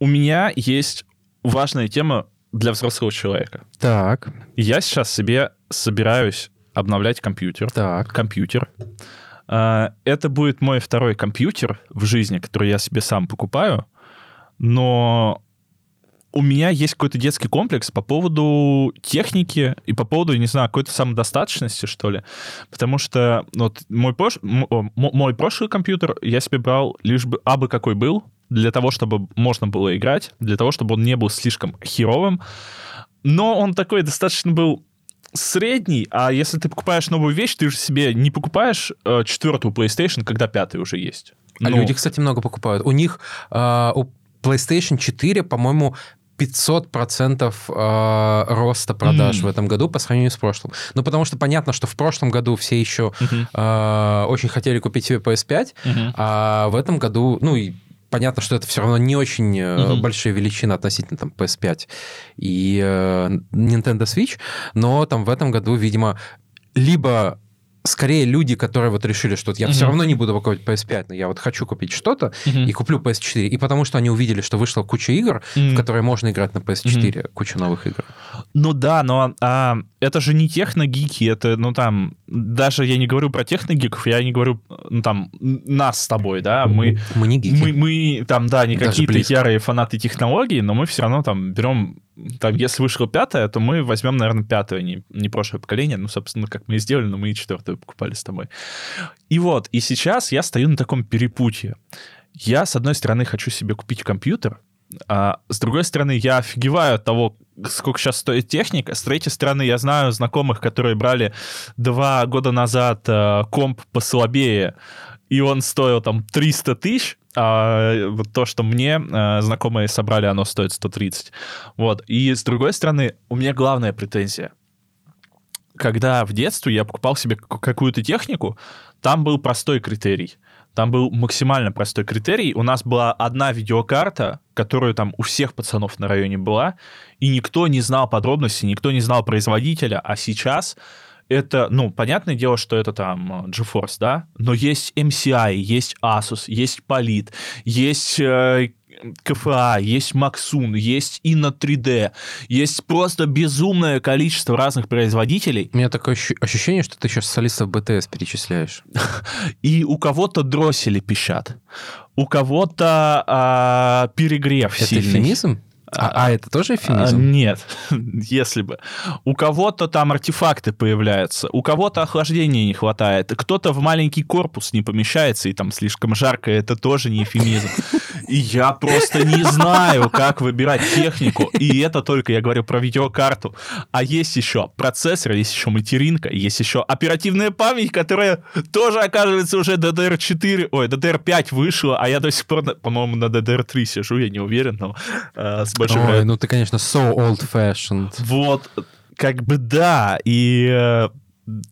у меня есть важная тема для взрослого человека. Так, Я сейчас себе собираюсь обновлять компьютер. так. Компьютер. А, Это будет мой второй компьютер в жизни, который я себе сам покупаю, но у меня есть какой-то детский комплекс по поводу техники и по поводу, не знаю, какой-то самодостаточности, что ли. Потому что вот мой, прош- мой прошлый компьютер я себе брал лишь бы абы какой был, для того, чтобы можно было играть, для того, чтобы он не был слишком херовым. Но он такой достаточно был средний, а если ты покупаешь новую вещь, ты же себе не покупаешь э, четвертую PlayStation, когда пятая уже есть. А Ну, люди, кстати, много покупают. У них, а, у PlayStation 4, по-моему, 500% а, роста продаж М. в этом году по сравнению с прошлым. Ну, потому что понятно, что в прошлом году все еще Мгм. а, очень хотели купить себе PS5, Мгм. а в этом году, ну, и понятно, что это все равно не очень Мгм. большие величины относительно там PS5 и э, Nintendo Switch, но там в этом году, видимо, либо скорее люди, которые вот решили, что вот я все Мгм. равно не буду покупать PS5, но я вот хочу купить что-то, Мгм. и куплю PS4. И потому что они увидели, что вышла куча игр, М. в которые можно играть на PS4, куча новых игр. Ну да, но а, это же не техногики, это, ну там, даже я не говорю про техногиков, я не говорю, ну там, нас с тобой, да, мы, Мы не гики. мы, мы там, да, не какие-то ярые фанаты технологий, но мы все равно там берем, там, если вышло пятое, то мы возьмем, наверное, пятое, не, не прошлое поколение, ну, собственно, как мы и сделали, но мы и четвертое покупали с тобой. И вот, и сейчас я стою на таком перепутье. Я, с одной стороны, хочу себе купить компьютер, а с другой стороны, я офигеваю от того, сколько сейчас стоит техника. С третьей стороны, я знаю знакомых, которые брали два года назад э, комп послабее, и он стоил там 300 тысяч, а вот то, что мне э, знакомые собрали, оно стоит 130. Вот. И с другой стороны, у меня главная претензия. Когда в детстве я покупал себе какую-то технику, там был простой критерий. Там был максимально простой критерий. У нас была одна видеокарта, которую там у всех пацанов на районе была, и никто не знал подробностей, никто не знал производителя. А сейчас это, ну, понятное дело, что это там э, GeForce, да, но есть MCI, есть Asus, есть Polit, есть э, КФА, есть Maxun, есть Inno 3D, есть просто безумное количество разных производителей, У меня такое ощу- ощущение, что ты сейчас солистов БТС перечисляешь. и у кого-то дроссели пищат, у кого-то а, перегрев Это сильный. эвфемизм? А, а это тоже А, эвфемизм? нет, если бы. У кого-то там артефакты появляются, у кого-то охлаждения не хватает, кто-то в маленький корпус не помещается, и там слишком жарко, это тоже не эфемизм. И я просто не знаю, как выбирать технику. И это только я говорю про видеокарту. А есть еще процессор, есть еще материнка, есть еще оперативная память, которая тоже, оказывается, уже DDR4, ой, DDR5 вышла, а я до сих пор, по-моему, на DDR3 сижу, я не уверен, но э, большой Ой, ну ты, конечно, so old-fashioned. вот, как бы да, и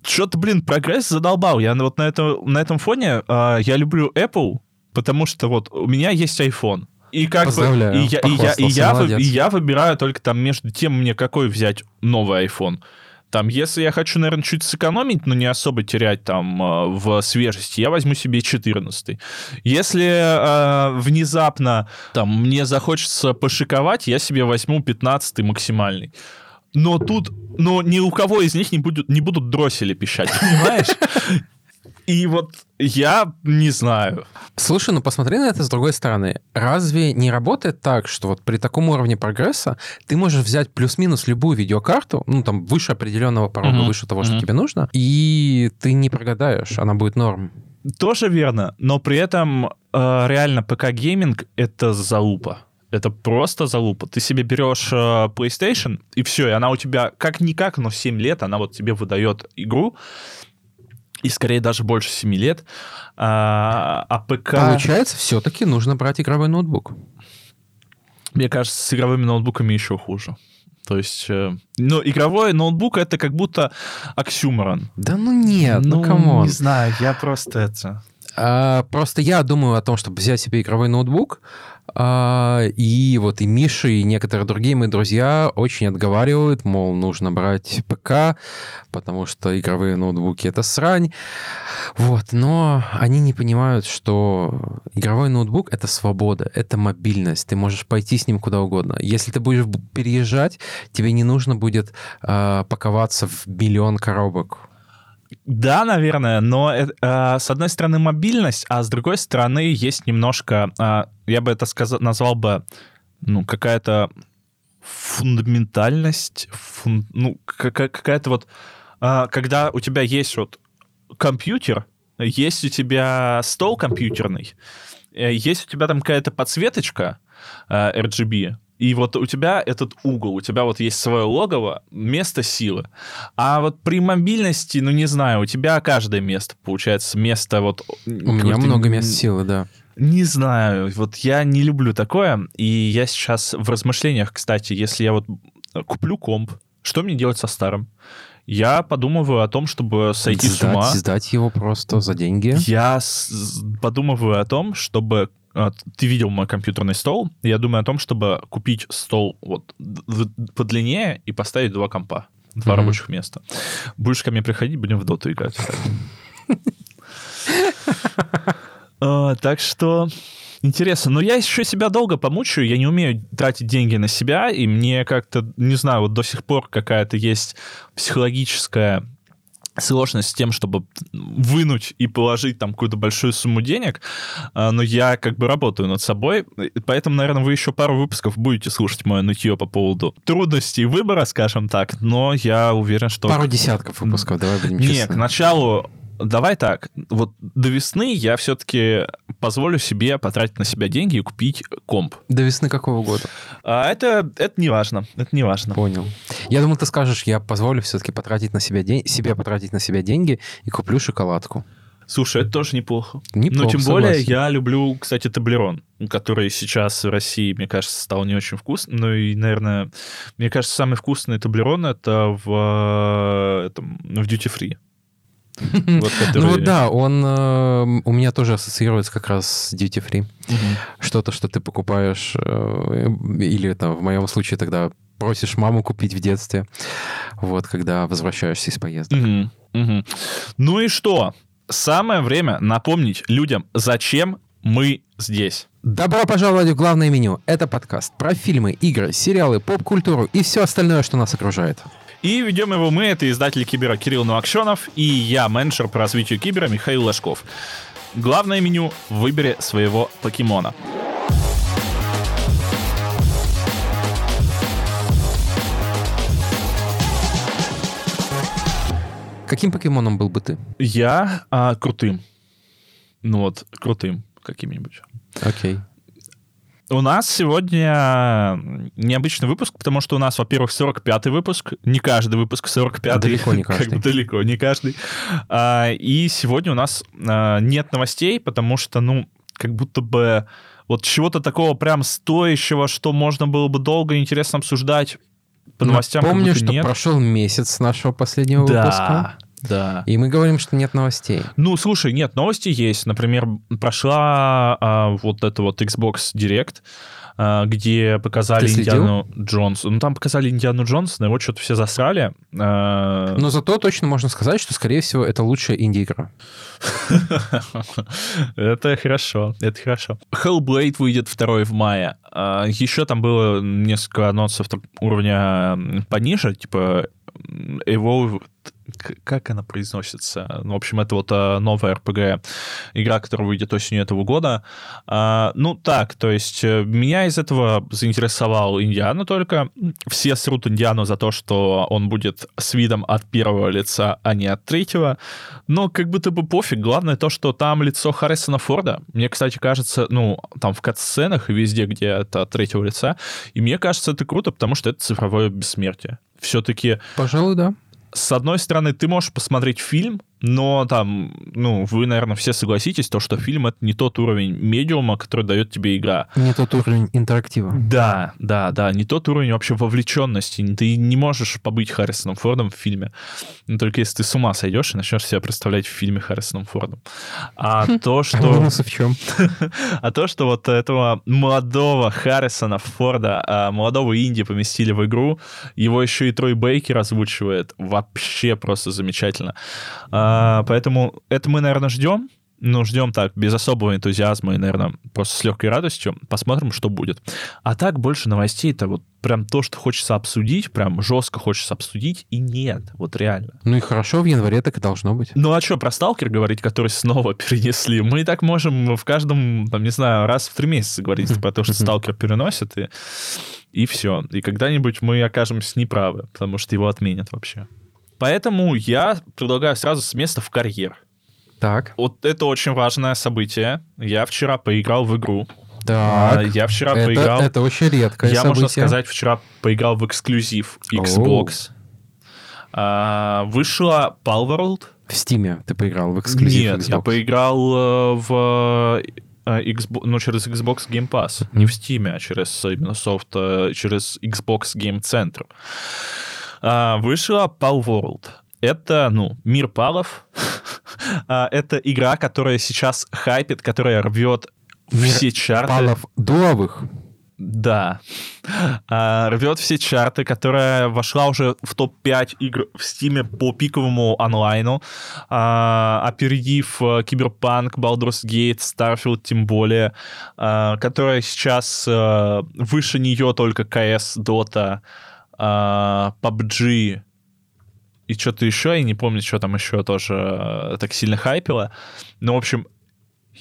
что-то, блин, прогресс задолбал. Я вот на, это, на этом фоне э, я люблю Apple, потому что вот у меня есть iPhone. И как бы, Поздравляю, и я, и, я, и, я, молодец. и я выбираю только там между тем, мне какой взять новый iPhone. Там, если я хочу, наверное, чуть сэкономить, но не особо терять там э, в свежести, я возьму себе 14. Если э, внезапно там мне захочется пошиковать, я себе возьму 15 максимальный. Но тут, но ни у кого из них не, будет, не будут дроссели пищать, понимаешь? И вот я не знаю. Слушай, ну посмотри на это с другой стороны. Разве не работает так, что вот при таком уровне прогресса ты можешь взять плюс-минус любую видеокарту, ну там выше определенного порога, Мгм, выше того, что мгм. тебе нужно, и ты не прогадаешь, она будет норм. Тоже верно, но при этом э, реально ПК-гейминг — это залупа. Это просто залупа. Ты себе берешь э, PlayStation, и все, и она у тебя как-никак, но 7 лет, она вот тебе выдает игру, и скорее даже больше 7 лет. А, а ПК... Получается, все-таки нужно брать игровой ноутбук. Мне кажется, с игровыми ноутбуками еще хуже. То есть, э, ну, игровой ноутбук это как будто оксюморон. Да ну нет, ну come on. Не знаю, я просто это... А, просто я думаю о том, чтобы взять себе игровой ноутбук, и вот и Миша, и некоторые другие мои друзья очень отговаривают, мол, нужно брать ПК, потому что игровые ноутбуки — это срань. Вот, но они не понимают, что игровой ноутбук — это свобода, это мобильность. Ты можешь пойти с ним куда угодно. Если ты будешь переезжать, тебе не нужно будет э, паковаться в миллион коробок. Да, наверное, но э, э, с одной стороны мобильность, а с другой стороны есть немножко, э, я бы это сказал, назвал бы, ну, какая-то фундаментальность, фун, ну, какая-то вот, э, когда у тебя есть вот компьютер, есть у тебя стол компьютерный, э, есть у тебя там какая-то подсветочка э, RGB, и вот у тебя этот угол, у тебя вот есть свое логово, место силы. А вот при мобильности, ну не знаю, у тебя каждое место, получается, место вот... У меня много мест силы, да. Не знаю, вот я не люблю такое, и я сейчас в размышлениях, кстати, если я вот куплю комп, что мне делать со старым? Я подумываю о том, чтобы сойти сдать, с ума. Сдать его просто за деньги. Я с- подумываю о том, чтобы а, ты видел мой компьютерный стол, я думаю о том, чтобы купить стол вот подлиннее и поставить два компа, два mm-hmm. рабочих места. Будешь ко мне приходить, будем в доту играть. А, так что Интересно. Но я еще себя долго помучаю, я не умею тратить деньги на себя, и мне как-то, не знаю, вот до сих пор какая-то есть психологическая сложность с тем, чтобы вынуть и положить там какую-то большую сумму денег, а, но я как бы работаю над собой, поэтому, наверное, вы еще пару выпусков будете слушать мое нытье по поводу трудностей выбора, скажем так, но я уверен, что... Пару десятков выпусков, давай будем честны. Нет, к началу давай так, вот до весны я все-таки позволю себе потратить на себя деньги и купить комп. До весны какого года? А это, это не важно, это не важно. Понял. Я думал, ты скажешь, я позволю все-таки потратить на себя, день... себе потратить на себя деньги и куплю шоколадку. Слушай, это тоже неплохо. Неплохо, Но тем согласен. более я люблю, кстати, таблерон, который сейчас в России, мне кажется, стал не очень вкусным. Ну и, наверное, мне кажется, самый вкусный таблерон это в, этом, в Duty Free. Вот, который... Ну да, он э, у меня тоже ассоциируется как раз с duty free. Угу. Что-то, что ты покупаешь, э, или там в моем случае тогда просишь маму купить в детстве, вот, когда возвращаешься из поездок. Угу. Угу. Ну и что? Самое время напомнить людям, зачем мы здесь. Добро пожаловать в главное меню. Это подкаст про фильмы, игры, сериалы, поп-культуру и все остальное, что нас окружает. И ведем его мы, это издатель Кибера Кирилл Новокшенов и я, менеджер по развитию Кибера Михаил Ложков. Главное меню — выбери своего покемона. Каким покемоном был бы ты? Я а, крутым. Ну вот, крутым каким-нибудь. Окей. У нас сегодня необычный выпуск, потому что у нас, во-первых, 45-й выпуск. Не каждый выпуск 45-й. Далеко не каждый. Как бы далеко не каждый. А, и сегодня у нас а, нет новостей, потому что, ну, как будто бы вот чего-то такого прям стоящего, что можно было бы долго и интересно обсуждать по новостям. Помню, что нет. прошел месяц нашего последнего да. выпуска. Да. И мы говорим, что нет новостей. Ну, слушай, нет, новости есть. Например, прошла а, вот это вот Xbox Direct, а, где показали Индиану Джонс. Ну, там показали Индиану Джонс, но его что-то все засрали. А... Но зато точно можно сказать, что, скорее всего, это лучшая инди-игра. Это хорошо, это хорошо. Hellblade выйдет 2 в мае. А, Еще там было несколько анонсов уровня пониже, типа Evolve как она произносится? Ну, в общем, это вот а, новая RPG, игра, которая выйдет осенью этого года. А, ну, так, то есть э, меня из этого заинтересовал Индиана только. Все срут Индиану за то, что он будет с видом от первого лица, а не от третьего. Но как будто бы пофиг. Главное то, что там лицо Харрисона Форда. Мне, кстати, кажется, ну, там в кат-сценах и везде, где это от третьего лица. И мне кажется, это круто, потому что это цифровое бессмертие. Все-таки... Пожалуй, да с одной стороны, ты можешь посмотреть фильм, но там, ну, вы, наверное, все согласитесь, то, что фильм — это не тот уровень медиума, который дает тебе игра. Не тот уровень интерактива. Да, да, да, не тот уровень вообще вовлеченности. Ты не можешь побыть Харрисоном Фордом в фильме, но только если ты с ума сойдешь и начнешь себя представлять в фильме Харрисоном Фордом. А то, что... В чем? А то, что вот этого молодого Харрисона Форда, а, молодого Инди поместили в игру, его еще и Трой Бейкер озвучивает, вообще просто замечательно. А, поэтому это мы, наверное, ждем. Ну, ждем так, без особого энтузиазма и, наверное, просто с легкой радостью. Посмотрим, что будет. А так, больше новостей это вот прям то, что хочется обсудить, прям жестко хочется обсудить, и нет, вот реально. Ну и хорошо, в январе так и должно быть. Ну а что, про Сталкер говорить, который снова перенесли? Мы и так можем в каждом, там, не знаю, раз в три месяца говорить про то, что Сталкер переносит, и, и все. И когда-нибудь мы окажемся неправы, потому что его отменят вообще. Поэтому я предлагаю сразу с места в карьер. Так. Вот это очень важное событие. Я вчера поиграл в игру. Так. А, Я вчера это, поиграл... это очень редкое Я, событие. можно сказать, вчера поиграл в эксклюзив Xbox. А, вышла Palworld. В Стиме ты поиграл в эксклюзив Нет, Xbox. я поиграл э, в э, Xbox, ну, через Xbox Game Pass. Не в Steam, а через именно софт, э, через Xbox Game Center. А, Вышла Palworld. Это, ну, мир палов. А, Это игра, которая сейчас хайпит, которая рвет Мир все чарты. Палов дуовых. Да. А, рвет все чарты, которая вошла уже в топ-5 игр в Стиме по пиковому онлайну, а, опередив э, Cyberpunk, Baldur's Gate, Starfield тем более, а, которая сейчас э, выше нее только CS, Dota, а, PUBG и что-то еще, я не помню, что там еще тоже э, так сильно хайпило. Но, в общем,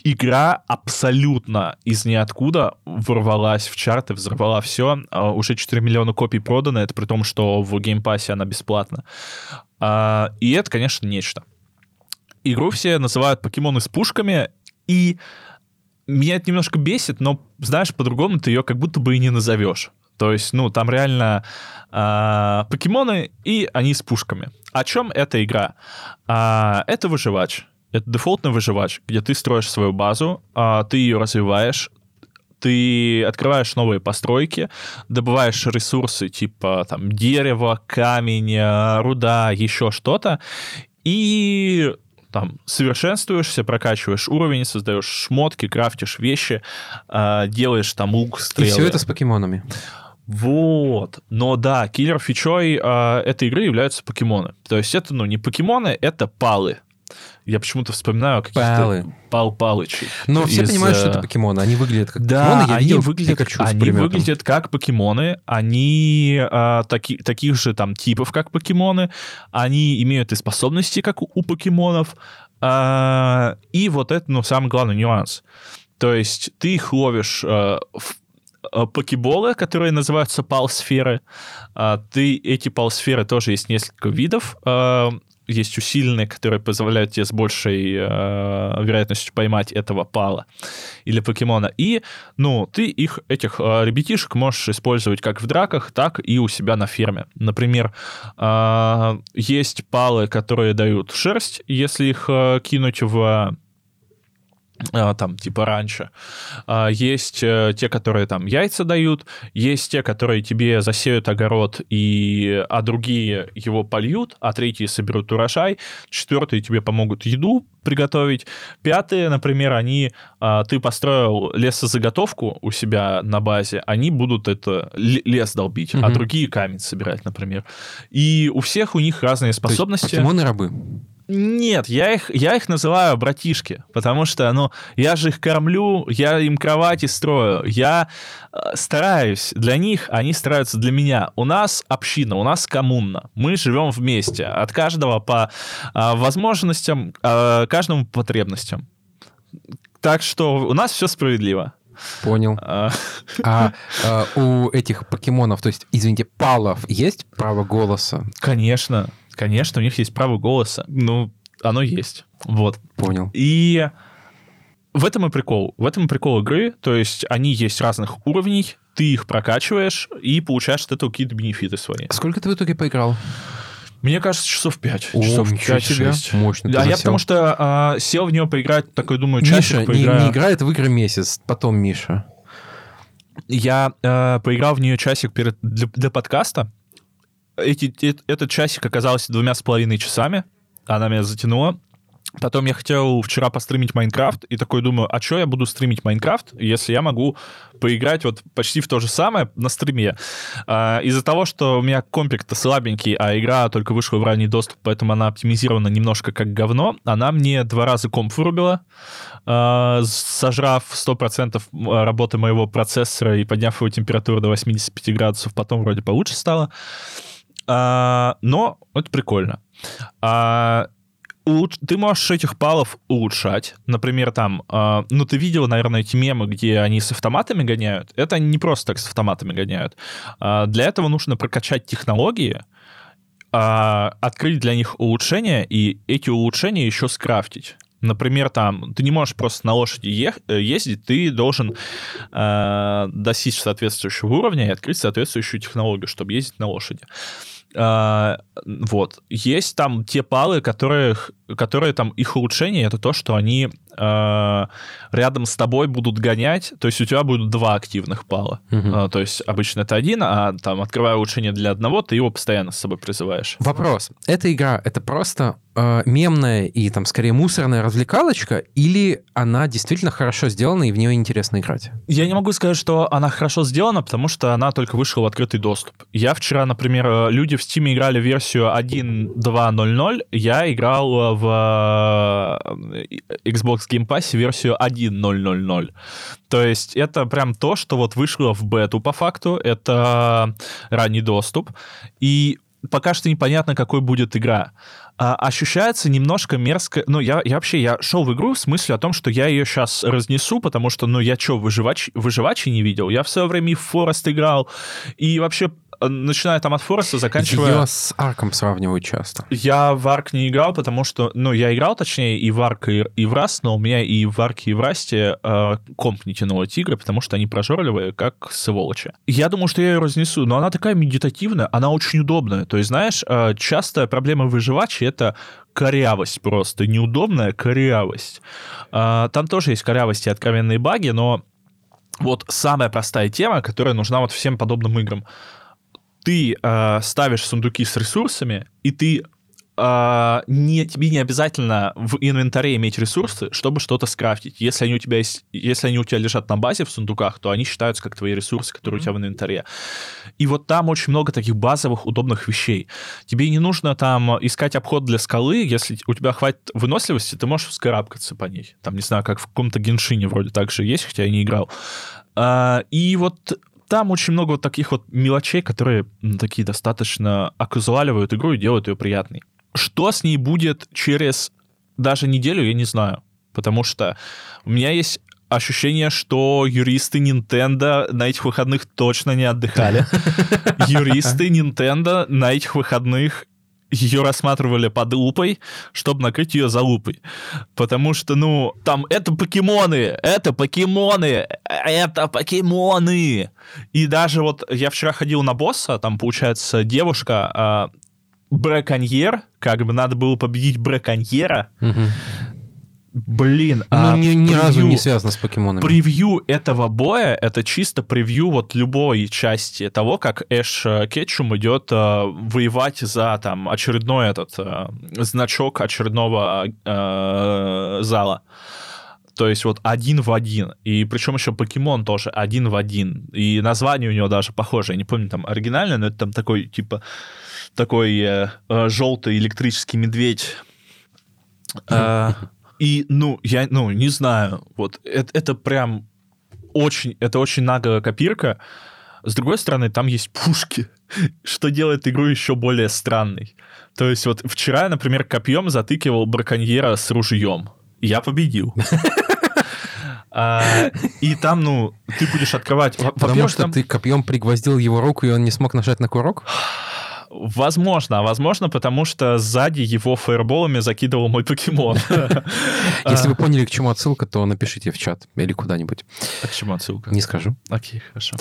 игра абсолютно из ниоткуда ворвалась в чарты, взорвала все. А, Уже 4 миллиона копий продано, это при том, что в Game Pass е она бесплатна. А, И это, конечно, нечто. Игру все называют покемоны с пушками, и меня это немножко бесит, но, знаешь, по-другому ты ее как будто бы и не назовешь. То есть, ну, там реально а, покемоны, и они с пушками. О чем эта игра? А, это выживач. Это дефолтный выживач, где ты строишь свою базу, а, ты ее развиваешь, ты открываешь новые постройки, добываешь ресурсы типа там дерево, камень, э, руда, еще что-то, и там совершенствуешься, прокачиваешь уровень, создаешь шмотки, крафтишь вещи, э, делаешь там лук, И стрелы. все это с покемонами. Вот. Но да, киллер фичой э, этой игры являются покемоны. То есть это, ну, не покемоны, это палы. Я почему-то вспоминаю каких-то Палы. пал палычей. Но все из, понимают, что э, это покемоны. Они выглядят как Да, покемоны. Я они видел выглядят, Пикачу они пулеметом. выглядят как покемоны, они а, таки- таких же там типов, как покемоны, они имеют и способности, как у, у покемонов, а, и вот это, ну, самый главный нюанс. То есть ты их ловишь а, в а, покеболы, которые называются палсферы. А, Ты эти палсферы тоже есть несколько видов. А, Есть усиленные, которые позволяют тебе с большей а, вероятностью поймать этого пала или покемона. И, ну, ты их, этих а, ребятишек можешь использовать как в драках, так и у себя на ферме. Например, а, есть палы, которые дают шерсть, если их а, кинуть в там, типа раньше. А, Есть э, те, которые там яйца дают, есть те, которые тебе засеют огород, и, а другие его польют, а третьи соберут урожай, четвертые тебе помогут еду приготовить, пятые, например, они, а, ты построил лесозаготовку у себя на базе, они будут это лес долбить, а Мгм. другие камень собирать, например. И у всех у них разные То есть способности. Нет, я их, я их называю братишки, потому что, ну, я же их кормлю, я им кровати строю, я э, стараюсь для них, они стараются для меня. У нас община, у нас коммуна, мы живем вместе, от каждого по а, возможностям, а, каждому по потребностям. Так что у нас все справедливо. Понял. А, А, а, у этих покемонов, то есть, извините, палов, есть право голоса? Конечно, конечно, у них есть право голоса. Ну, оно есть. Вот. Понял. И в этом и прикол. В этом и прикол игры. То есть они есть разных уровней, ты их прокачиваешь и получаешь от этого какие-то бенефиты свои. Сколько ты в итоге поиграл? Мне кажется, часов 5. О, часов ничего 5 себе. 6. Мощно ты А я засел. потому что а, сел в него поиграть, такой думаю, часик Миша не, поиграю. не играет в игры месяц, потом Миша. Я э, поиграл в нее часик перед, для, для подкаста. Эти, э- этот часик оказался двумя с половиной часами. Она меня затянула. Потом я хотел вчера постримить Майнкрафт, и такой думаю, а что я буду стримить Майнкрафт, если я могу поиграть вот почти в то же самое на стриме. А, из-за того, что у меня компик-то слабенький, а игра только вышла в ранний доступ, поэтому она оптимизирована немножко как говно, она мне два раза комп вырубила, а, сожрав 100% работы моего процессора и подняв его температуру до 85 градусов, потом вроде получше стало. А, но это прикольно. А, улуч- ты можешь этих палов улучшать. Например, там, э, ну, ты видел, наверное, эти мемы, где они с автоматами гоняют. Это они не просто так с автоматами гоняют. А, для этого нужно прокачать технологии, а, открыть для них улучшения, и эти улучшения еще скрафтить. Например, там, ты не можешь просто на лошади ех- э, ездить, ты должен э, достичь соответствующего уровня и открыть соответствующую технологию, чтобы ездить на лошади. А, вот. Есть там те палы, которые, которые там, их улучшение, это то, что они а, рядом с тобой будут гонять, то есть у тебя будут два активных пала. Мгм. А, то есть обычно это один, а там, открывая улучшение для одного, ты его постоянно с собой призываешь. Вопрос. Эта игра, это просто э, мемная и там скорее мусорная развлекалочка, или она действительно хорошо сделана и в нее интересно играть? Я не могу сказать, что она хорошо сделана, потому что она только вышла в открытый доступ. Я вчера, например, э, люди в Steam играли версию 1.2.0.0, я играл э, в э, Xbox Game Pass версию 1.0.0.0. То есть это прям то, что вот вышло в бету по факту, это ранний доступ, и пока что непонятно, какой будет игра. А, ощущается немножко мерзко. Ну, я, я вообще, я шел в игру в смысле о том, что я ее сейчас разнесу, потому что, ну, я что, выживач, выживачи не видел? Я в свое время и в Форест играл, и вообще, начиная там от Фореста, заканчивая... Ее с Арком сравнивают часто. Я в Арк не играл, потому что, ну, я играл, точнее, и в Арк, и, и в Раст, но у меня и в Арке, и в Расте э, комп не тянул эти игры, потому что они прожорливые, как сволочи. Я думал, что я ее разнесу, но она такая медитативная, она очень удобная. То есть, знаешь, э, частая проблема выживачей — это корявость просто, неудобная корявость. Э, там тоже есть корявость и откровенные баги, но вот самая простая тема, которая нужна вот всем подобным играм ты э, ставишь сундуки с ресурсами, и ты э, не, тебе не обязательно в инвентаре иметь ресурсы, чтобы что-то скрафтить. Если они у тебя есть, если они у тебя лежат на базе в сундуках, то они считаются как твои ресурсы, которые у тебя в инвентаре. И вот там очень много таких базовых удобных вещей. Тебе не нужно там искать обход для скалы, если у тебя хватит выносливости, ты можешь вскарабкаться по ней. Там, не знаю, как в каком-то геншине вроде так же есть, хотя я не играл. А, и вот там очень много вот таких вот мелочей, которые м, такие достаточно оказуаливают игру и делают ее приятной. Что с ней будет через даже неделю, я не знаю. Потому что у меня есть ощущение, что юристы Nintendo на этих выходных точно не отдыхали. Юристы Nintendo на этих выходных ее рассматривали под лупой, чтобы накрыть ее за лупой. Потому что, ну, там, это покемоны, это покемоны, это покемоны. И даже вот я вчера ходил на босса, там, получается, девушка, а, браконьер, как бы надо было победить браконьера. Мгм. Блин, Ну, а ни, ни разу превью- не связано с покемонами. Превью этого боя — это чисто превью вот любой части того, как Эш э, Кетчум идет э, воевать за там очередной этот э, значок очередного э, зала. То есть вот один в один. И причем еще покемон тоже один в один. И название у него даже похоже. Я не помню, там оригинальное, но это там такой, типа, такой э, э, желтый электрический медведь. Э, и, ну, я, ну, не знаю, вот, это, это прям очень, это очень наглая копирка. С другой стороны, там есть пушки, что делает игру еще более странной. То есть вот вчера, я, например, копьем затыкивал браконьера с ружьем. Я победил. А, И там, ну, ты будешь открывать... Потому что там- ты копьем пригвоздил его руку, и он не смог нажать на курок? Возможно, а возможно, потому что сзади его фаерболами закидывал мой покемон. Если вы поняли, к чему отсылка, то напишите в чат или куда-нибудь. А к чему отсылка? Не скажу. Окей, хорошо.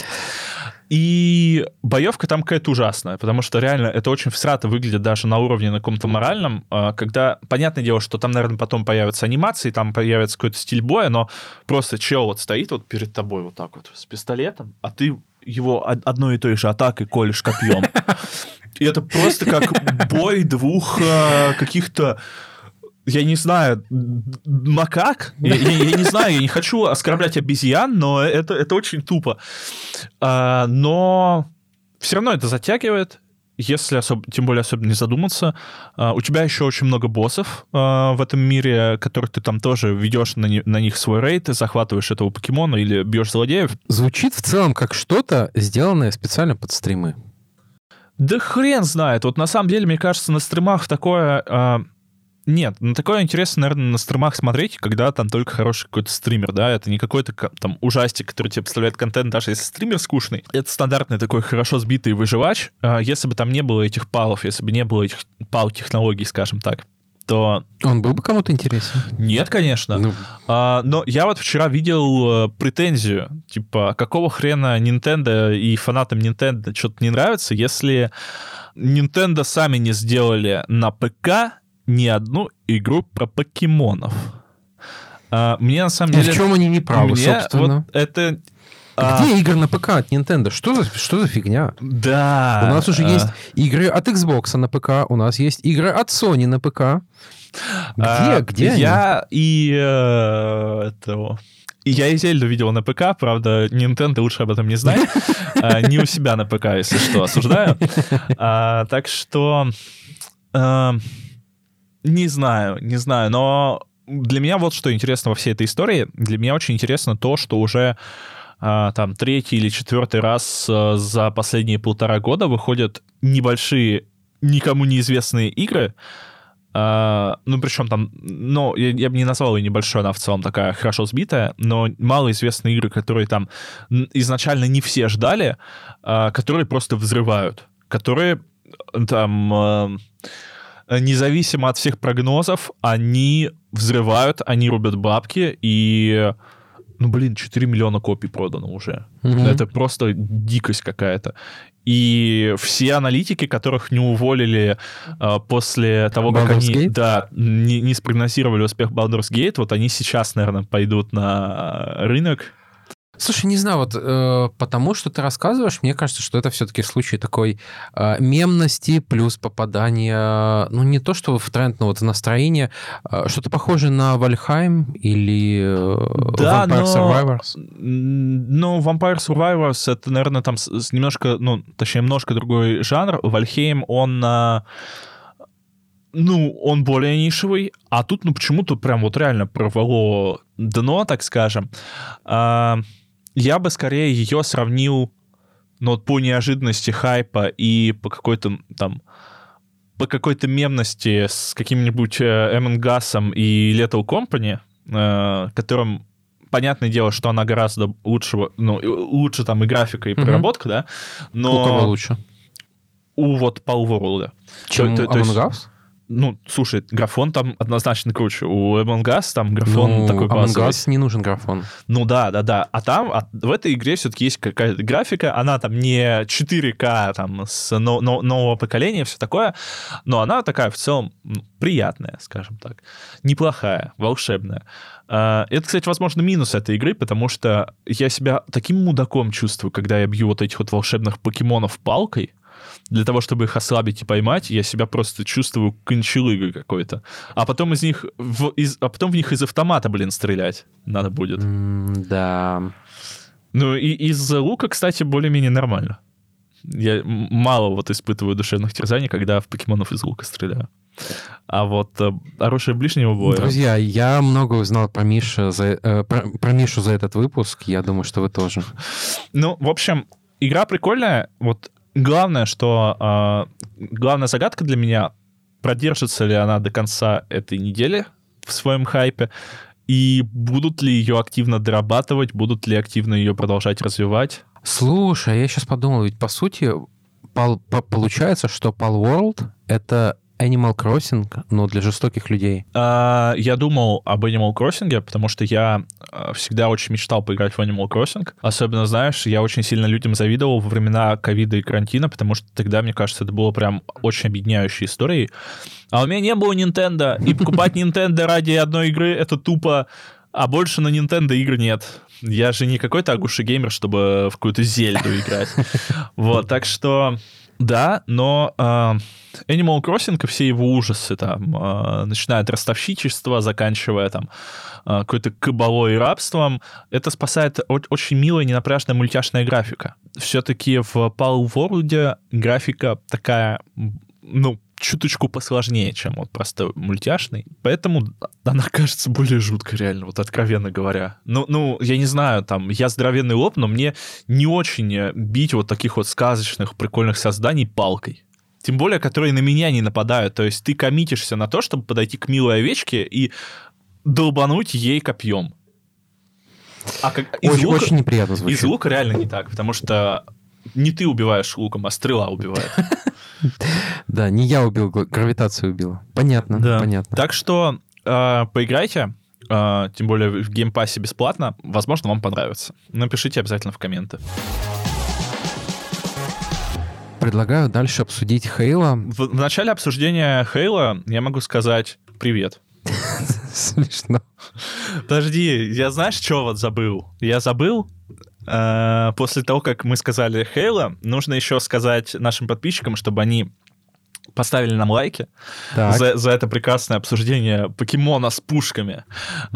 И боевка там какая-то ужасная, потому что реально это очень всрато выглядит даже на уровне на каком-то моральном, а, когда, понятное дело, что там, наверное, потом появятся анимации, там появится какой-то стиль боя, но просто чел вот стоит вот перед тобой вот так вот с пистолетом, а ты его одной и той же атакой колешь копьем. И это просто как бой двух э, каких-то я не знаю, макак? Я, я, я не знаю, я не хочу оскорблять обезьян, но это, это очень тупо. А, но все равно это затягивает, если особо, тем более особенно не задуматься. А, у тебя еще очень много боссов а, в этом мире, которых ты там тоже ведешь на, не, на них свой рейд, ты захватываешь этого покемона или бьешь злодеев. Звучит в целом как что-то, сделанное специально под стримы. Да хрен знает. Вот на самом деле, мне кажется, на стримах такое... Нет, ну такое интересно, наверное, на стримах смотреть, когда там только хороший какой-то стример, да, это не какой-то там ужастик, который тебе представляет контент, даже если стример скучный. Это стандартный такой хорошо сбитый выживач. А, если бы там не было этих палов, если бы не было этих пал-технологий, скажем так, то... Он был бы кому-то интересен? Нет, конечно. Ну... А, но я вот вчера видел э, претензию, типа, какого хрена Nintendo и фанатам Nintendo что-то не нравится, если Nintendo сами не сделали на ПК ни одну игру про покемонов. А, мне на самом деле... в чем они не правы, мне собственно? Вот это а... Где игры на ПК от Nintendo? Что за, что за фигня? Да. У нас уже а... есть игры от Xbox на ПК, у нас есть игры от Sony на ПК. Где? А, где Я они? и э, этого... И я и Зельду видел на ПК, правда, Nintendo лучше об этом не знает. А, не у себя на ПК, если что, осуждаю. А, так что... Э, не знаю, не знаю, но для меня вот что интересно во всей этой истории. Для меня очень интересно то, что уже а, там третий или четвертый раз а, за последние полтора года выходят небольшие, никому неизвестные игры, Uh, ну, причем там, ну, я, я бы не назвал ее небольшой, она в целом такая хорошо сбитая, но малоизвестные игры, которые там изначально не все ждали, uh, которые просто взрывают, которые там... Э, независимо от всех прогнозов, они взрывают, они рубят бабки, и ну, блин, 4 миллиона копий продано уже. Mm-hmm. Это просто дикость какая-то. И все аналитики, которых не уволили э, после того, Baldur's как они Gate? Да, не, не спрогнозировали успех Baldur's Gate, вот они сейчас, наверное, пойдут на рынок Слушай, не знаю, вот э, потому что ты рассказываешь, мне кажется, что это все-таки случай такой э, мемности плюс попадание, ну не то что в тренд, но вот в настроение, э, что-то похожее на Вальхайм или э, да, Vampire но... Survivors. Ну, Vampire Survivors это, наверное, там с, немножко, ну, точнее, немножко другой жанр. Вальхейм, он... Э, ну, он более нишевый, а тут, ну, почему-то прям вот реально провало дно, так скажем. А, я бы скорее ее сравнил, ну, вот по неожиданности хайпа и по какой-то там по какой-то мемности с каким-нибудь Эмонгасом и Little Company, э, которым понятное дело, что она гораздо лучше, ну, лучше там и графика, и проработка, mm-hmm. да, но... У кого лучше? У вот World. Чем то, Among Us? Ну, слушай, графон там однозначно круче. У Among Us там графон ну, такой базовый. Among Us не нужен графон. Ну да, да, да. А там а в этой игре все-таки есть какая-то графика. Она там не 4К там с но, но, нового поколения, все такое. Но она такая в целом ну, приятная, скажем так. Неплохая, волшебная. А, это, кстати, возможно, минус этой игры, потому что я себя таким мудаком чувствую, когда я бью вот этих вот волшебных покемонов палкой для того, чтобы их ослабить и поймать, я себя просто чувствую кончелыгой какой-то. А потом из них, в, из, а потом в них из автомата, блин, стрелять надо будет. Mm, да. Ну и из лука, кстати, более-менее нормально. Я мало вот испытываю душевных терзаний, когда в покемонов из лука стреляю. А вот э, оружие ближнего боя... Друзья, я много узнал про, Миша за, э, про, про Мишу за этот выпуск. Я думаю, что вы тоже. Ну, в общем, игра прикольная. Вот главное, что э, главная загадка для меня, продержится ли она до конца этой недели в своем хайпе, и будут ли ее активно дорабатывать, будут ли активно ее продолжать развивать. Слушай, я сейчас подумал, ведь по сути пал- по- получается, что Pal World — это Animal Crossing, но для жестоких людей. А, Я думал об Animal Crossing, потому что я а, всегда очень мечтал поиграть в Animal Crossing. Особенно, знаешь, я очень сильно людям завидовал во времена ковида и карантина, потому что тогда, мне кажется, это было прям очень объединяющей историей. А у меня не было Nintendo, и покупать Nintendo ради одной игры — это тупо, а больше на Nintendo игр нет. Я же не какой-то агуши геймер, чтобы в какую-то зельду играть. Вот, так что... Да, но э, Animal Crossing и все его ужасы, там, э, начиная от ростовщичества, заканчивая там э, какой-то кабалой и рабством, это спасает очень милая, ненапряжная мультяшная графика. Все-таки в Pal World графика такая, ну, чуточку посложнее, чем вот просто мультяшный. Поэтому она кажется более жуткой, реально, вот откровенно говоря. Ну, ну, я не знаю, там, я здоровенный лоб, но мне не очень э, бить вот таких вот сказочных, прикольных созданий палкой. Тем более, которые на меня не нападают. То есть ты коммитишься на то, чтобы подойти к милой овечке и долбануть ей копьем. А как, из, Очень, лука, очень неприятно звучит. из лука реально не так, потому что не ты убиваешь луком, а стрела убивает. Да, не я убил, гравитация убила. Понятно, Да. понятно. Так что э, поиграйте, э, тем более в Game Pass е бесплатно. Возможно, вам понравится. Напишите обязательно в комменты. Предлагаю дальше обсудить Halo. В, в начале обсуждения Halo я могу сказать привет. Смешно. Подожди, я знаешь, что вот забыл? Я забыл, после того, как мы сказали Halo, нужно еще сказать нашим подписчикам, чтобы они поставили нам лайки Так. за, за это прекрасное обсуждение покемона с пушками.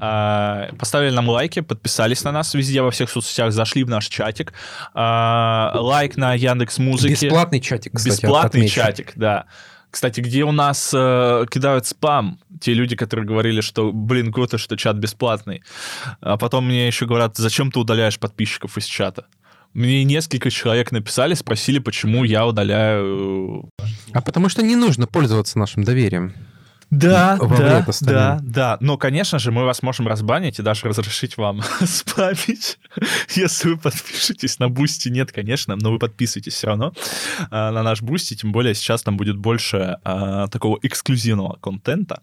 А, поставили нам лайки, подписались на нас везде, во всех соцсетях, зашли в наш чатик. А, лайк на Яндекс Музыке. Бесплатный чатик, кстати, Бесплатный отмечу. чатик, да. Кстати, где у нас э, кидают спам, те люди, которые говорили, что, блин, круто, что чат бесплатный. А потом мне еще говорят, зачем ты удаляешь подписчиков из чата? Мне несколько человек написали, спросили, почему я удаляю А потому что не нужно пользоваться нашим доверием. Да, да, да, да. Но, конечно же, мы вас можем разбанить и даже разрешить вам спамить, если вы подпишетесь на Boosty. Нет, конечно, но вы подписывайтесь все равно а, на наш Boosty, тем более сейчас там будет больше а, такого эксклюзивного контента.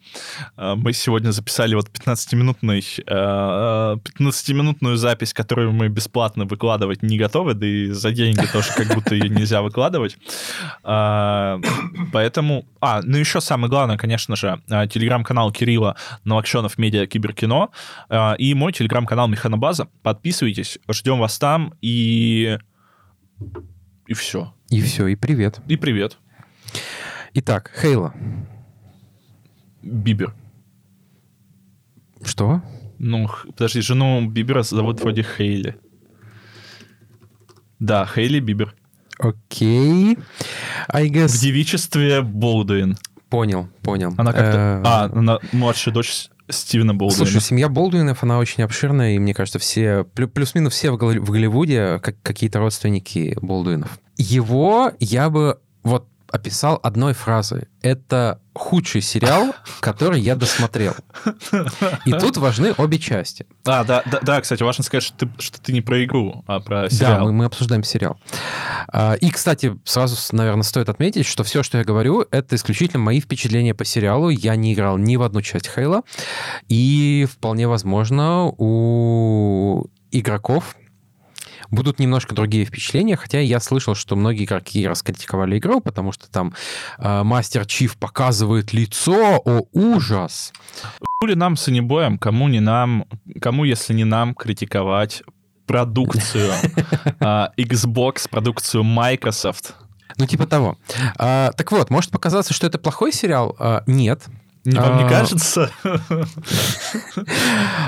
А, мы сегодня записали вот 15-минутный, а, 15-минутную запись, которую мы бесплатно выкладывать не готовы, да и за деньги тоже как будто ее нельзя выкладывать. А, Поэтому... А, ну еще самое главное, конечно же, а, телеграм-канал Кирилла Новокшенов Медиа Киберкино а, и мой телеграм-канал Механобаза. Подписывайтесь, ждем вас там и... И все. И все, и привет. И привет. Итак, Хейла. Бибер. Что? Ну, подожди, жену Бибера зовут вроде Хейли. Да, Хейли Бибер. Окей. I В guess... девичестве Болдуин. Понял, понял. Она как-то... Э, А, она младшая дочь Стивена Болдуина. Слушай, семья Болдуинов, она очень обширная, и мне кажется, все, плю- плюс-минус все в, Голли- в Голливуде как, какие-то родственники Болдуинов. Его я бы вот описал одной фразой. Это худший сериал, который я досмотрел. И тут важны обе части. А, да, да, да, кстати, важно сказать, что ты, что ты не про игру, а про Да, сериал. мы, мы обсуждаем сериал. А, И, кстати, сразу, наверное, стоит отметить, что все, что я говорю, это исключительно мои впечатления по сериалу. Я не играл ни в одну часть Хейла. И вполне возможно, у игроков будут немножко другие впечатления, хотя я слышал, что многие игроки раскритиковали игру, потому что там э, Мастер Чиф показывает лицо, о ужас. Хули нам с Анибоем, кому не нам, кому, если не нам, критиковать продукцию а, Xbox, продукцию Microsoft. Ну, типа того. А, так вот, может показаться, что это плохой сериал? А, нет. Не, Вам не А, кажется?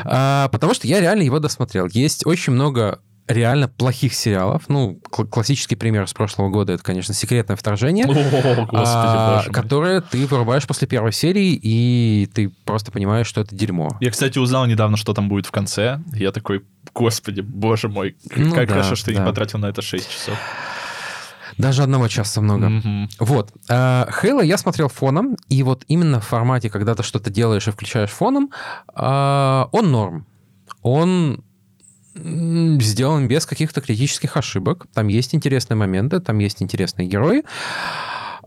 А, потому что я реально его досмотрел. Есть очень много реально плохих сериалов. Ну, кл- классический пример с прошлого года это, конечно, секретное вторжение. О, а, которое ты вырубаешь после первой серии, и ты просто понимаешь, что это дерьмо. Я, кстати, узнал недавно, что там будет в конце. Я такой, господи, боже мой, Ну как да, хорошо, что я не потратил на это 6 часов. Даже одного часа много. Мгм. Вот. А, Хейла я смотрел фоном, и вот именно в формате, когда ты что-то делаешь и включаешь фоном, а, он норм. Он сделан без каких-то критических ошибок. Там есть интересные моменты, там есть интересные герои.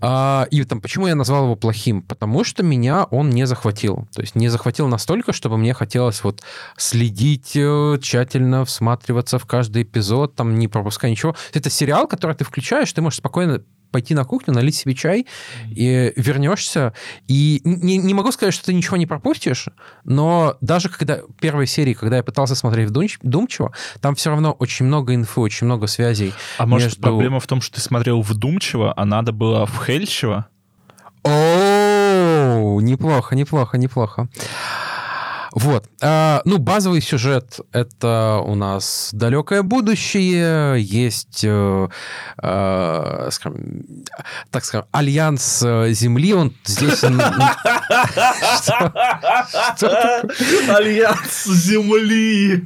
А, и там почему я назвал его плохим? Потому что меня он не захватил. То есть не захватил настолько, чтобы мне хотелось вот следить э, тщательно, всматриваться в каждый эпизод, там не пропускать ничего. Это сериал, который ты включаешь, ты можешь спокойно пойти на кухню, налить себе чай, и вернешься. И не, не могу сказать, что ты ничего не пропустишь, но даже когда первые серии, когда я пытался смотреть вдумч- вдумчиво, там все равно очень много инфы, очень много связей. А может, между- проблема в том, что ты смотрел вдумчиво, а надо было вхельчиво? О, неплохо, неплохо, неплохо. Вот. А, ну, базовый сюжет — это у нас далекое будущее, есть, э, э, скажем, так скажем, альянс э, Земли, он здесь... Альянс Земли!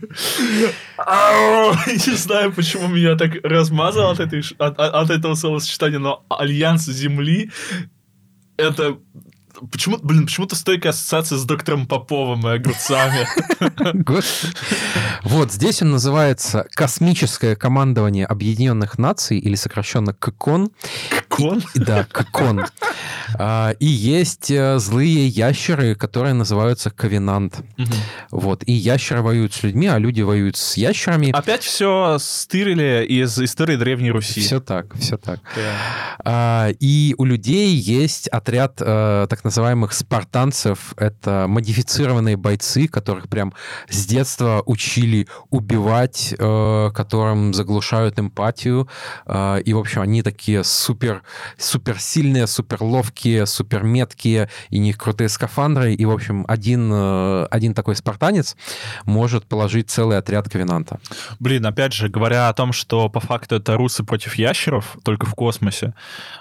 Не знаю, почему меня так размазало от этого словосочетания, но Альянс Земли — это... Почему, блин, почему-то стойкая ассоциация с доктором Поповым и огурцами. Вот здесь он называется «Космическое командование Объединенных Наций» или сокращенно ККОН. И- Да, ККОН. А, И есть э, злые ящеры, которые называются Ковенант. Вот. И ящеры воюют с людьми, а люди воюют с ящерами. Опять все стырили из истории Древней Руси. Все так, все так. Да. А, И у людей есть отряд э, так называемых спартанцев. Это модифицированные бойцы, которых прям с детства учили убивать, э, которым заглушают эмпатию. И, в общем, они такие супер, супер сильные, супер ловкие, супер меткие, и них крутые скафандры. И, в общем, один, э, один такой спартанец может положить целый отряд ковенанта. Блин, опять же, говоря о том, что по факту это русы против ящеров, только в космосе,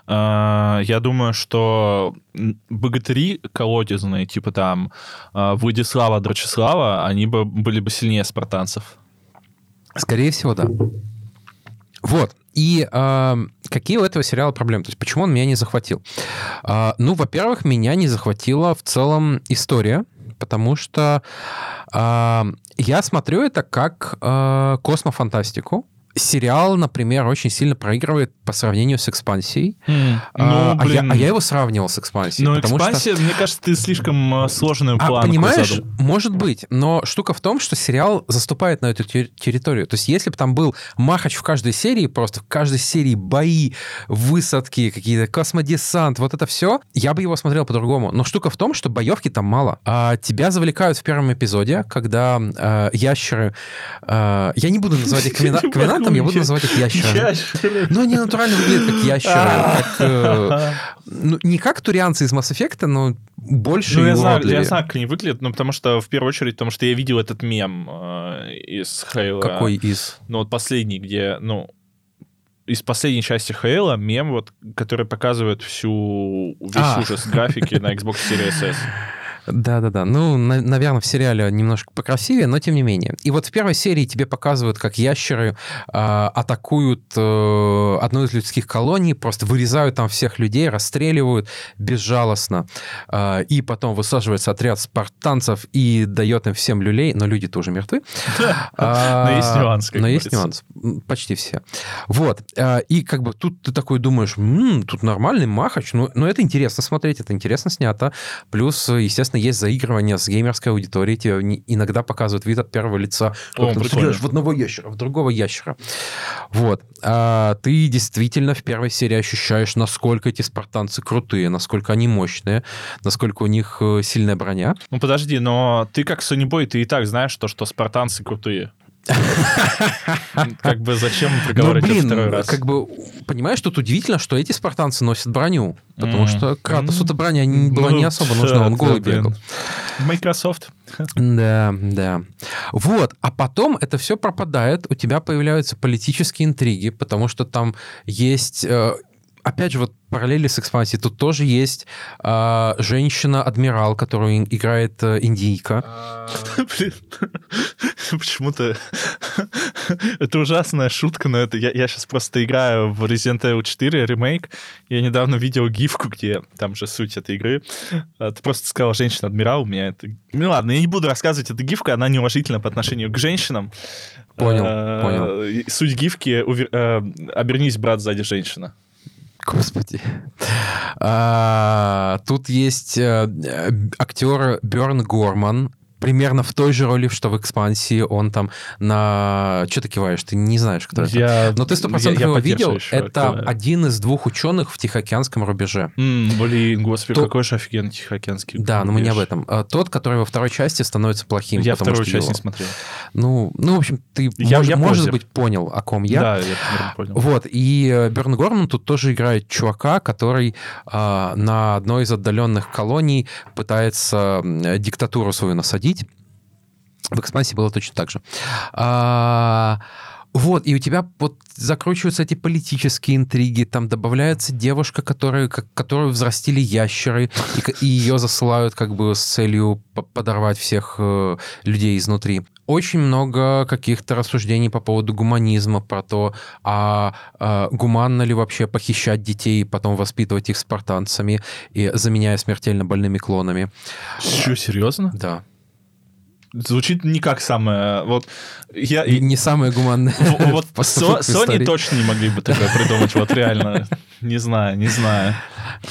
э, я думаю, что богатыри колодезные, типа там э, Владислава, Дрочеслава, они бы были бы сильнее спартанцев. Скорее всего, да. Вот. И э, какие у этого сериала проблемы? То есть почему он меня не захватил? А, ну, во-первых, меня не захватила в целом история, потому что а, я смотрю это как а, космофантастику. Сериал, например, очень сильно проигрывает по сравнению с экспансией. Ну, А, а я, а я его сравнивал с экспансией. Но потому что- экспансия, мне кажется, ты слишком э, сложную а, планку понимаешь, задал. может быть, но штука в том, что сериал заступает на эту те- территорию. То есть, если бы там был махач в каждой серии, просто в каждой серии бои, высадки, какие-то космодесант, вот это все, я бы его смотрел по-другому. Но штука в том, что боевки там мало. А тебя завлекают в первом эпизоде, когда э, ящеры... э, я не буду называть их ковена- Ковенантом, я буду называть их ящерами. Ящеры. Но они натурально выглядят как ящеры. как, э, ну, не как турианцы из Mass Effect, но больше Ну, я знаю, я знаю, как они выглядят, ну, потому что, в первую очередь, потому что я видел этот мем э, из Хейла. Какой из? Ну, вот последний, где, ну, из последней части Хейла мем, вот, который показывает всю весь А. ужас графики на Xbox Series S. Да-да-да. Ну, наверное, в сериале немножко покрасивее, но тем не менее. И вот в первой серии тебе показывают, как ящеры а, атакуют э, одну из людских колоний, просто вырезают там всех людей, расстреливают безжалостно. А, и потом высаживается отряд спартанцев и дает им всем люлей, но люди тоже мертвы. А, Но есть нюанс, Но есть нюанс. Почти все. Вот. И как бы тут ты такой думаешь, «М, тут нормальный махач, ну, ну это интересно смотреть, это интересно снято. Плюс, естественно, есть заигрывание с геймерской аудиторией. Тебе иногда показывают вид от первого лица. О, ты стреляешь в одного ящера, в другого ящера. Вот. А ты действительно в первой серии ощущаешь, насколько эти спартанцы крутые, насколько они мощные, насколько у них э, сильная броня. Ну, подожди, но ты как Boy, ты и так знаешь то, что спартанцы крутые. Как бы зачем Ну, проговаривать это блин, второй раз? как бы, понимаешь, тут удивительно, что эти спартанцы носят броню. Потому что Кратосу-то броня не- была Ну, не особо нужна, он голый бегал. Microsoft. Да, да. Вот, а потом это все пропадает, у тебя появляются политические интриги, потому что там есть... опять же, вот параллели с экспансией. Тут тоже есть э, женщина-адмирал, которую играет э, индийка. Блин, почему-то... это ужасная шутка, но это я, я сейчас просто играю в Resident Evil 4 ремейк. Я недавно видел гифку, где там же суть этой игры. А, ты просто сказал женщина-адмирал, у меня это... Ну ладно, я не буду рассказывать эту гифку, она неуважительна по отношению к женщинам. Понял, А, понял. Суть гифки э, «Обернись, брат, сзади женщина». Господи. А, тут есть э, актер Берн Горман, примерно в той же роли, что в экспансии. Он там на... Что ты киваешь? Ты не знаешь, кто это. Я, Но ты сто процентов я- я его видел. поддерживаю, Это киваю. один из двух ученых в Тихоокеанском рубеже. М, блин, господи, То- какой же офигенный Тихоокеанский Да, но мы не об рубеж. этом. А, Тот, который во второй части становится плохим. Я вторую часть его- не смотрел. Ну, ну, в общем, ты, Я- мож- я может быть, понял, о ком я. Да, я примерно понял. Вот, и э, Берн Горман тут тоже играет чувака, который а, на одной из отдаленных колоний пытается диктатуру свою насадить. В экспансии было точно так же. А, вот, и у тебя вот закручиваются эти политические интриги, там добавляется девушка, которая, как- которую взрастили ящеры, и, и ее засылают как бы с целью по- подорвать всех э, людей изнутри. Очень много каких-то рассуждений по поводу гуманизма, про то, а, а, гуманно ли вообще похищать детей и потом воспитывать их спартанцами, и заменяя смертельно больными клонами. Что, серьезно? Да. Звучит не как самое... Вот я... Не самое гуманное. Вот Со-. Sony точно не могли бы такое придумать, вот реально. Не знаю, не знаю.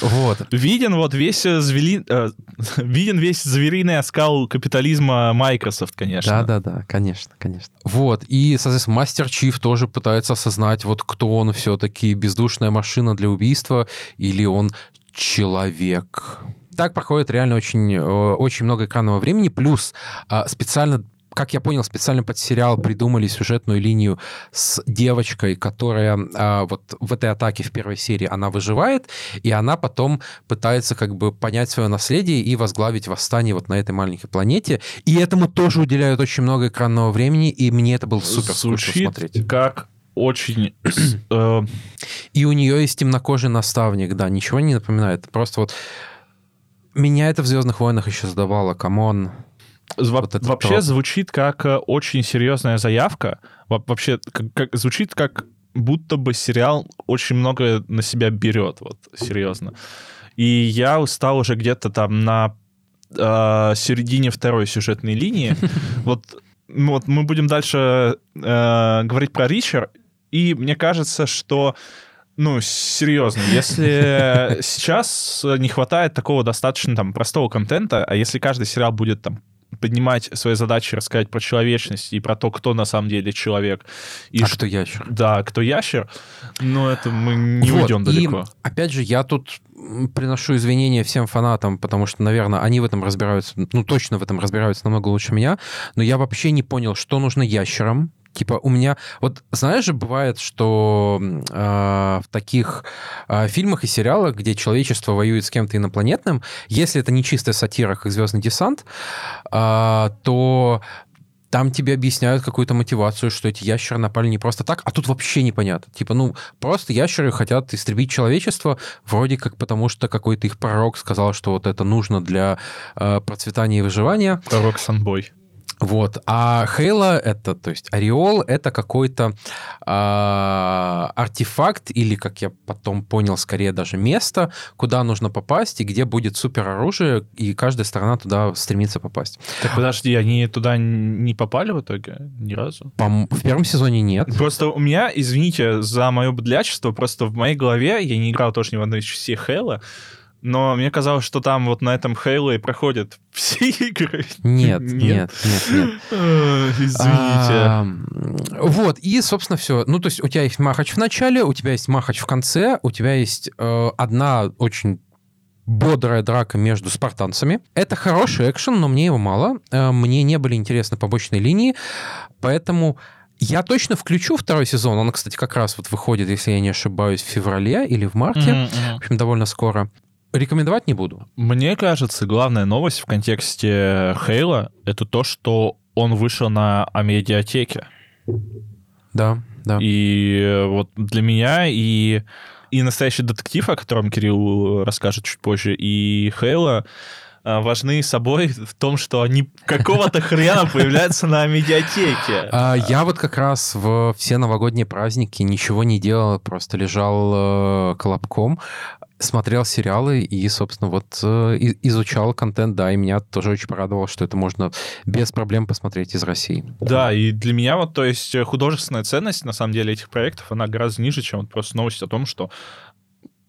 Вот. Виден вот весь э, звери- э, виден весь звериный оскал капитализма Microsoft, конечно. Да-да-да, конечно, конечно. Вот, и, соответственно, Мастер Чиф тоже пытается осознать, вот кто он все-таки, бездушная машина для убийства или он человек. Так проходит реально очень, э, очень много экранного времени, плюс а, специально как я понял, специально под сериал придумали сюжетную линию с девочкой, которая а, вот в этой атаке в первой серии она выживает, и она потом пытается как бы понять свое наследие и возглавить восстание вот на этой маленькой планете. И этому тоже уделяют очень много экранного времени, и мне это было супер скучно Звучит смотреть. как очень... э, И у нее есть темнокожий наставник, да, ничего не напоминает. Просто вот меня это в «Звездных войнах» еще задавало, come on. Во- Вот вообще троп. звучит как э, очень серьезная заявка. Во- Вообще как, как- звучит как будто бы сериал очень много на себя берет, вот серьезно. И я устал уже где-то там на э, середине второй сюжетной линии. Вот, ну вот мы будем дальше э, говорить про Ричард, и мне кажется, что ну, серьезно, если сейчас не хватает такого достаточно там простого контента, а если каждый сериал будет там поднимать свои задачи, рассказать про человечность и про то, кто на самом деле человек. И а ш- кто ящер? Да, кто ящер, но это мы не Вот, уйдем и, далеко. опять же, я тут приношу извинения всем фанатам, потому что, наверное, они в этом разбираются, ну, точно в этом разбираются намного лучше меня, но я вообще не понял, что нужно ящерам. Типа у меня... Вот знаешь же, бывает, что а, в таких а, фильмах и сериалах, где человечество воюет с кем-то инопланетным, если это не чистая сатира, как «Звездный десант», а, то там тебе объясняют какую-то мотивацию, что эти ящеры напали не просто так, а тут вообще непонятно. Типа, ну, просто ящеры хотят истребить человечество, вроде как потому, что какой-то их пророк сказал, что вот это нужно для э, процветания и выживания. Пророк Санбой. Вот. А Хейла это, то есть Ореол, это какой-то а, артефакт или, как я потом понял, скорее даже место, куда нужно попасть и где будет супероружие, и каждая сторона туда стремится попасть. Так подожди, они туда не попали в итоге ни разу? По- в первом сезоне нет. Просто у меня, извините за мое быдлячество, просто в моей голове, я не играл тоже ни в одной из частей Хейла, но мне казалось, что там вот на этом Хейло и проходят все игры. Нет, нет, нет, нет. Извините. Вот, и, собственно, все. Ну, то есть у тебя есть махач в начале, у тебя есть махач в конце, у тебя есть э, одна очень бодрая драка между спартанцами. Это хороший экшен, но мне его мало. Э, Мне не были интересны побочные линии, поэтому я точно включу второй сезон. Он, кстати, как раз вот выходит, если я не ошибаюсь, в феврале или в марте. Мгм, В общем, довольно скоро. Рекомендовать не буду. Мне кажется, главная новость в контексте Хейла — это то, что он вышел на Амедиатеке. Да, да. И э, вот для меня и и «Настоящий детектив», о котором Кирилл расскажет чуть позже, и «Хейла», а, важны собой в том, что они какого-то хрена появляются на медиатеке. А, я вот как раз в все новогодние праздники ничего не делал, просто лежал э, колобком, смотрел сериалы и, собственно, вот э, изучал контент, да, и меня тоже очень порадовало, что это можно без проблем посмотреть из России. Да, и для меня вот, то есть художественная ценность, на самом деле, этих проектов, она гораздо ниже, чем вот просто новость о том, что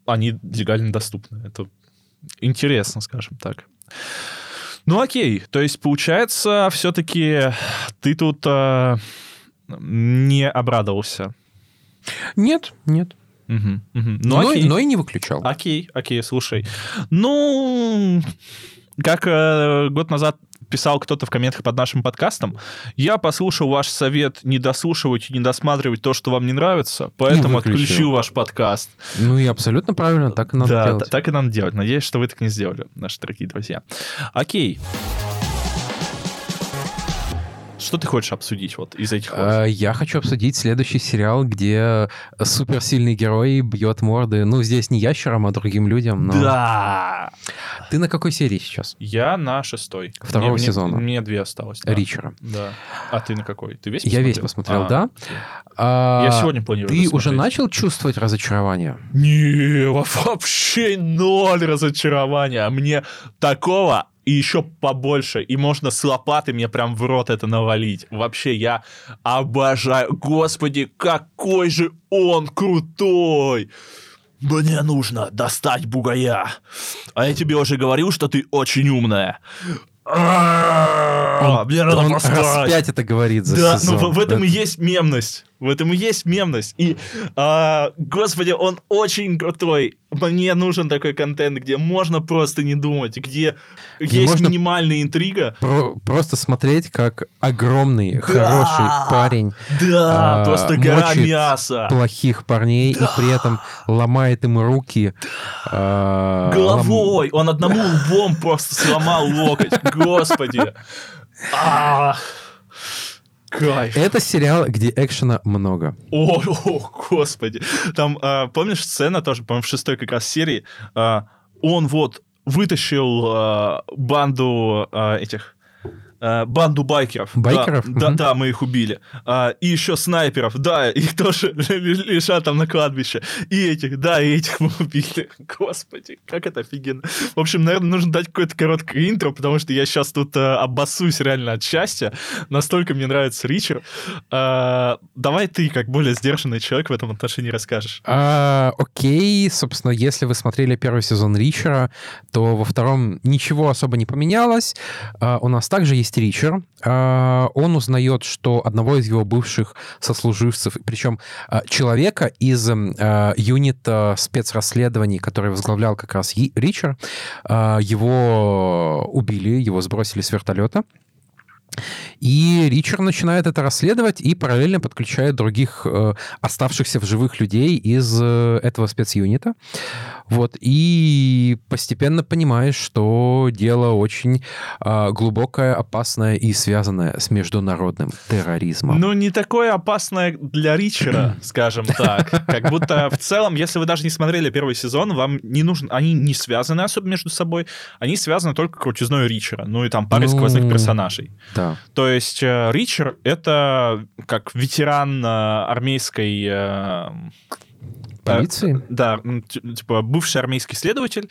они легально доступны. Это интересно, скажем так. Ну окей, то есть получается, все-таки ты тут э, не обрадовался. Нет, нет. Угу, угу. Ну, но, окей. но и не выключал. Окей, окей, слушай. Ну, как э, год назад писал кто-то в комментах под нашим подкастом, я послушал ваш совет не дослушивать и не досматривать то, что вам не нравится, поэтому отключил ваш подкаст. Ну и абсолютно правильно, так и надо да, делать. так и надо делать. Надеюсь, что вы так не сделали, наши дорогие друзья. Окей. Что ты хочешь обсудить вот из этих? А, я хочу обсудить следующий сериал, где суперсильный герой бьет морды. Ну, здесь не ящерам, а другим людям. Но... Да! Ты на какой серии сейчас? Я на шестой. Второго мне, сезона. Мне, мне две осталось. Да. Ричера. Да. А ты на какой? Ты весь посмотрел? Я весь посмотрел, а, да. А, я сегодня планирую Ты уже начал чувствовать разочарование? Не, вообще ноль разочарования. Мне такого и еще побольше, и можно с лопаты мне прям в рот это навалить. Вообще, я обожаю. Господи, какой же он крутой! Мне нужно достать бугая. А я тебе уже говорил, что ты очень умная. Он, мне надо он раз пять это говорит за да, сезон. ну в, в этом и есть мемность. В этом и есть мемность. И, а, господи, он очень крутой. Мне нужен такой контент, где можно просто не думать, где, где есть минимальная интрига. Про просто смотреть, как огромный, да, хороший парень да, а, просто гора мяса. плохих парней да. и при этом ломает им руки. Да. А, Головой. Лом... Он одному лбом просто сломал локоть. Господи. Кайф. Это сериал, где экшена много. О, о господи. Там, а, помнишь, сцена тоже, по-моему, в шестой как раз серии, а, он вот вытащил а, банду а, этих банду байкеров. Байкеров? Да, угу. да, да, мы их убили. А, и еще снайперов, да, их тоже лежат там на кладбище. И этих, да, и этих мы убили. Господи, как это офигенно. В общем, наверное, нужно дать какое-то короткое интро, потому что я сейчас тут а, обоссусь реально от счастья. Настолько мне нравится Ричард. А, давай ты, как более сдержанный человек, в этом отношении расскажешь. А, окей, собственно, если вы смотрели первый сезон Ричера, то во втором ничего особо не поменялось. А, у нас также есть есть Ричер. А, он узнает, что одного из его бывших сослуживцев, причем а, человека из а, юнита спецрасследований, который возглавлял как раз Ричер, его убили, его сбросили с вертолета. И Ричард начинает это расследовать и параллельно подключает других э, оставшихся в живых людей из э, этого спецюнита. Вот. И постепенно понимаешь, что дело очень э, глубокое, опасное и связанное с международным терроризмом. Ну, не такое опасное для Ричера, скажем так. Как будто в целом, если вы даже не смотрели первый сезон, вам не нужно... Они не связаны особо между собой. Они связаны только крутизной Ричера. Ну и там парой ну, сквозных персонажей. Да. То есть э, Ричер — это как ветеран э, армейской э, Полиции? Да, типа бывший армейский следователь,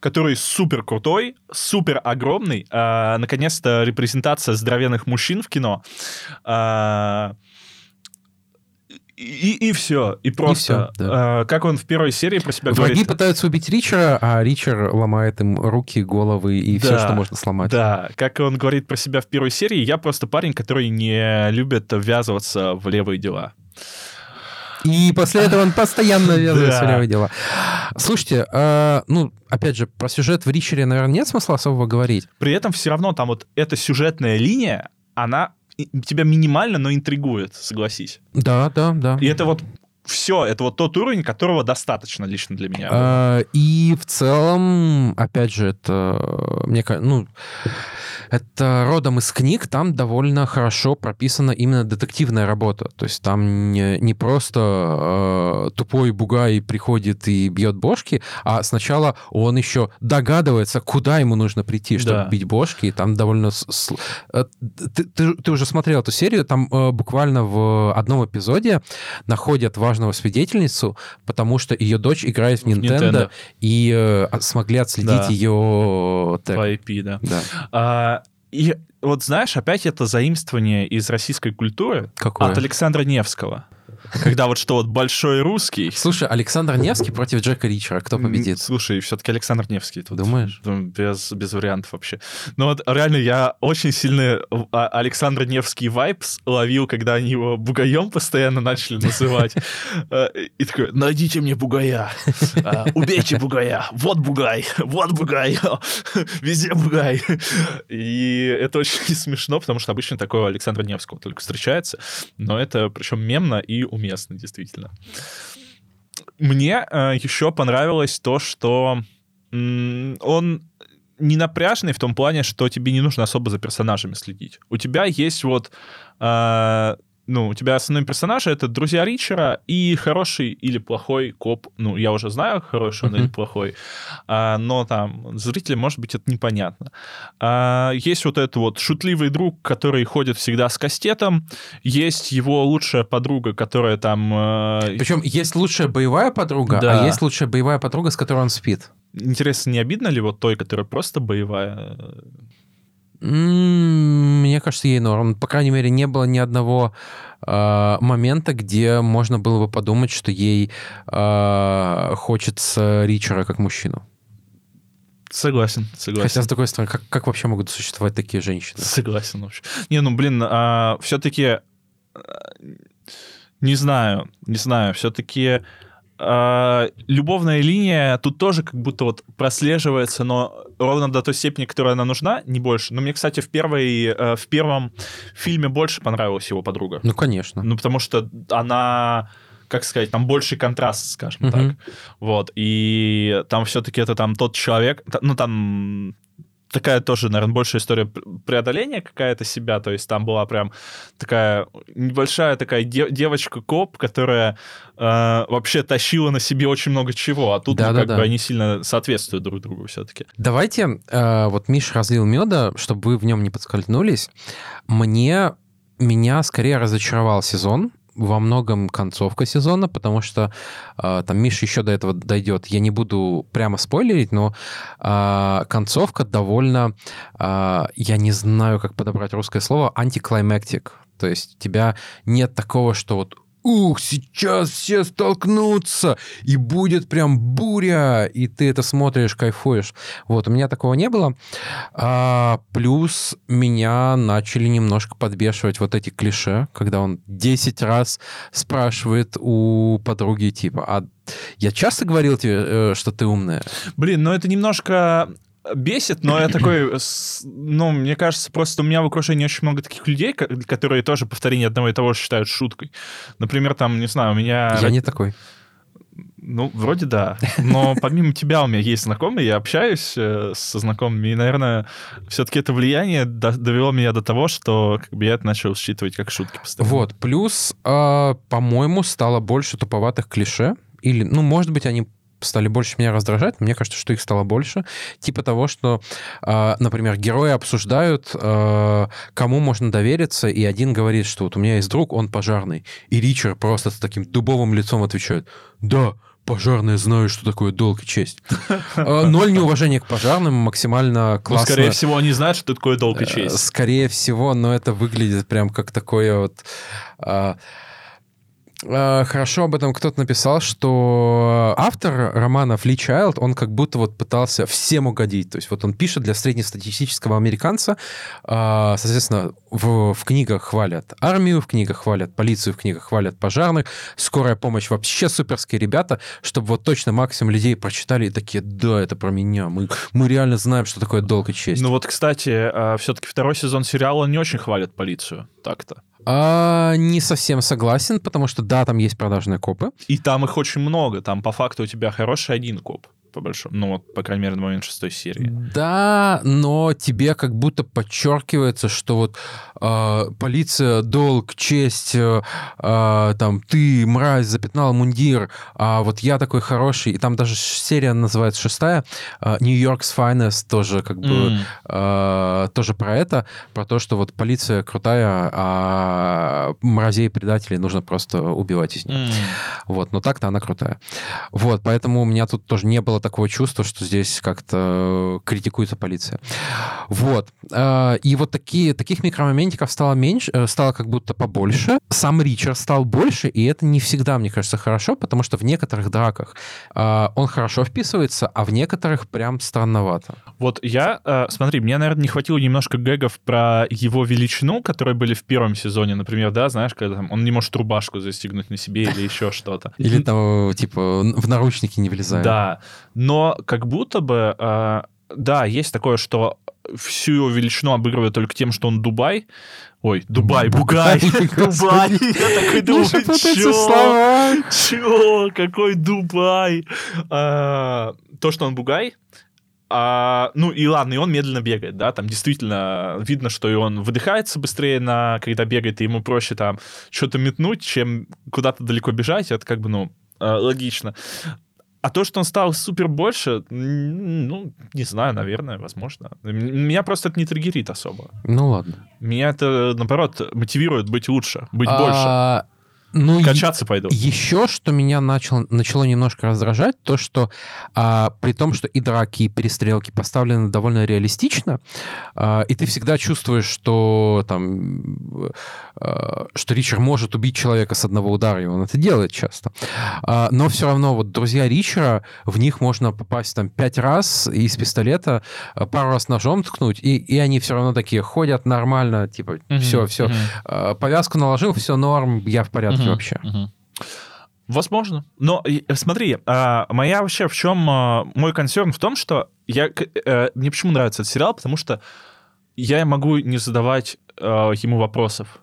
который супер крутой, супер огромный. наконец-то репрезентация здоровенных мужчин в кино и, и все. И просто. И все, да. э, как он в первой серии про себя Враги говорит... пытаются убить Ричера, а Ричер ломает им руки, головы и да, все, что можно сломать. Да, как он говорит про себя в первой серии, я просто парень, который не любит ввязываться в левые дела. И после этого он постоянно ввязывается в левые дела. Слушайте, э, ну, опять же, про сюжет в Ричере, наверное, нет смысла особого говорить. При этом все равно там вот эта сюжетная линия, она тебя минимально, но интригует, согласись. Да, да, да. И это вот все, это вот тот уровень, которого достаточно лично для меня. А, и в целом, опять же, это, мне кажется, ну, это родом из книг, там довольно хорошо прописана именно детективная работа. То есть там не, не просто э, тупой бугай приходит и бьет бошки, а сначала он еще догадывается, куда ему нужно прийти, чтобы да. бить бошки. И там довольно... Э, ты, ты, ты уже смотрел эту серию, там э, буквально в одном эпизоде находят важного свидетельницу, потому что ее дочь играет в Nintendo, Nintendo. и э, смогли отследить да. ее тег. По IP, да. да. А, и вот знаешь, опять это заимствование из российской культуры Какое? от Александра Невского. Когда вот что вот большой русский. Слушай, Александр Невский против Джека Ричера. Кто победит? Слушай, все-таки Александр Невский. Тут, Думаешь? Без, без вариантов вообще. Но вот реально я очень сильно а, Александр Невский vibes ловил, когда они его бугаем постоянно начали называть. Э, и такой, найдите мне бугая. А, убейте бугая. Вот бугай. Вот бугай. Везде бугай. И это очень смешно, потому что обычно такого Александра Невского только встречается. Но это причем мемно и уместно, действительно. Мне э, еще понравилось то, что м- он не напряжный в том плане, что тебе не нужно особо за персонажами следить. У тебя есть вот э, ну, у тебя основной персонаж это друзья Ричера и хороший или плохой коп. Ну, я уже знаю, хороший он или плохой, а, но там зрителям, может быть, это непонятно. А, есть вот этот вот шутливый друг, который ходит всегда с кастетом, есть его лучшая подруга, которая там... Э... Причем есть лучшая боевая подруга, да. а есть лучшая боевая подруга, с которой он спит. Интересно, не обидно ли вот той, которая просто боевая? Мне кажется, ей норм. По крайней мере, не было ни одного э, момента, где можно было бы подумать, что ей э, хочется Ричера как мужчину. Согласен, согласен. Хотя, с другой стороны, как, как вообще могут существовать такие женщины? Согласен вообще. Не, ну, блин, а, все-таки... Не знаю, не знаю, все-таки э, любовная линия тут тоже как будто вот прослеживается, но ровно до той степени, которая она нужна, не больше. Но мне, кстати, в, первой, э, в первом фильме больше понравилась его подруга. Ну, конечно. Ну, потому что она как сказать, там больший контраст, скажем uh-huh. так. Вот. И там все-таки это там тот человек, ну, там такая тоже, наверное, большая история преодоления какая-то себя, то есть там была прям такая небольшая такая де- девочка-коп, которая э, вообще тащила на себе очень много чего, а тут да, ну, да, как да. бы они сильно соответствуют друг другу все-таки. Давайте, э, вот Миш разлил меда, чтобы вы в нем не подскользнулись. Мне меня скорее разочаровал сезон, во многом концовка сезона, потому что э, там Миша еще до этого дойдет. Я не буду прямо спойлерить, но э, концовка довольно, э, я не знаю, как подобрать русское слово, антиклаймактик. То есть у тебя нет такого, что вот ух, сейчас все столкнутся, и будет прям буря, и ты это смотришь, кайфуешь. Вот, у меня такого не было. А, плюс меня начали немножко подбешивать вот эти клише, когда он 10 раз спрашивает у подруги, типа, а я часто говорил тебе, э, что ты умная. Блин, ну это немножко бесит, но я такой, ну, мне кажется, просто у меня в окружении очень много таких людей, которые тоже повторение одного и того же считают шуткой. Например, там, не знаю, у меня... Я не такой. Ну, вроде да. Но помимо тебя у меня есть знакомые, я общаюсь э, со знакомыми, и, наверное, все-таки это влияние довело меня до того, что как бы, я это начал считывать как шутки постоянно. Вот, плюс, э, по-моему, стало больше туповатых клише, или, ну, может быть, они стали больше меня раздражать, мне кажется, что их стало больше. Типа того, что, э, например, герои обсуждают, э, кому можно довериться, и один говорит, что вот у меня есть друг, он пожарный. И Ричард просто с таким дубовым лицом отвечает, да, пожарные знают, что такое долг и честь. А, ноль неуважения к пожарным, максимально классно. Ну, скорее всего, они знают, что такое долг и э, честь. Скорее всего, но это выглядит прям как такое вот хорошо об этом кто-то написал, что автор романа Фли Чайлд, он как будто вот пытался всем угодить. То есть вот он пишет для среднестатистического американца, э, соответственно, в, в книгах хвалят армию, в книгах хвалят полицию, в книгах хвалят пожарных, скорая помощь, вообще суперские ребята, чтобы вот точно максимум людей прочитали и такие, да, это про меня, мы, мы реально знаем, что такое долг и честь. Ну вот, кстати, э, все-таки второй сезон сериала не очень хвалит полицию, так-то. А, не совсем согласен, потому что да, там есть продажные копы. И там их очень много. Там по факту у тебя хороший один коп по большому. Ну, вот, по крайней мере, на момент шестой серии. Да, но тебе как будто подчеркивается, что вот э, полиция, долг, честь, э, э, там, ты, мразь, запятнал мундир, а вот я такой хороший. И там даже серия называется шестая, New York's Finest тоже как бы mm. э, тоже про это, про то, что вот полиция крутая, а мразей предателей нужно просто убивать из них. Mm. Вот, но так-то она крутая. Вот, поэтому у меня тут тоже не было такого чувства, что здесь как-то критикуется полиция. Вот. А, и вот такие, таких микромоментиков стало меньше, э, стало как будто побольше. Сам Ричард стал больше, и это не всегда, мне кажется, хорошо, потому что в некоторых драках он хорошо вписывается, а в некоторых прям странновато. Вот я, э, смотри, мне, наверное, не хватило немножко гэгов про его величину, которые были в первом сезоне, например, да, знаешь, когда там, он не может рубашку застегнуть на себе или еще что-то. Или там, типа, в наручники не влезает. Да, но как будто бы, э, да, есть такое, что всю его величину обыгрывает только тем, что он Дубай. Ой, Дубай, Бугай, Дубай. Я такой думаю, чё? Чё? Какой Дубай? А, то, что он Бугай, а, ну и ладно, и он медленно бегает, да, там действительно видно, что и он выдыхается быстрее, на, когда бегает, и ему проще там что-то метнуть, чем куда-то далеко бежать, это как бы, ну, а, логично. А то, что он стал супер больше, ну, не знаю, наверное, возможно. Меня просто это не триггерит особо. Ну ладно. Меня это, наоборот, мотивирует быть лучше, быть а, больше. Ну, Качаться пойду. Еще, что меня начало, начало немножко раздражать, то, что а, при том, что и драки, и перестрелки поставлены довольно реалистично, а, и ты всегда чувствуешь, что там, а, что Ричард может убить человека с одного удара, и он это делает часто. А, но все равно вот друзья Ричера, в них можно попасть там пять раз из пистолета, а, пару раз ножом ткнуть, и, и они все равно такие ходят нормально, типа, mm-hmm. все, все, mm-hmm. а, повязку наложил, все норм, я в порядке угу, вообще. Угу. Возможно. Но смотри, а, моя вообще в чем а, мой консерн в том, что я, э, мне почему нравится этот сериал, потому что я могу не задавать а, ему вопросов.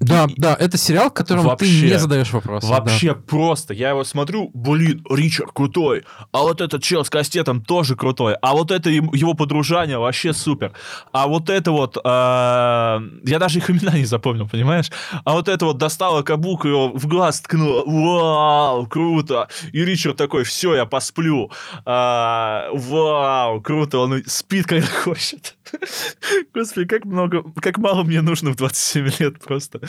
Да, и, да, это сериал, которому вообще, ты не задаешь вопросы. Вообще да. просто. Я его смотрю, блин, Ричард крутой, а вот этот чел с кастетом тоже крутой, а вот это его подружание вообще супер. А вот это вот, э, я даже их имена не запомнил, понимаешь? А вот это вот достала кабуку, его в глаз ткнула, вау, круто. И Ричард такой, все, я посплю. А, вау, круто, он спит, когда хочет. Господи, как много, как мало мне нужно в 27 лет просто.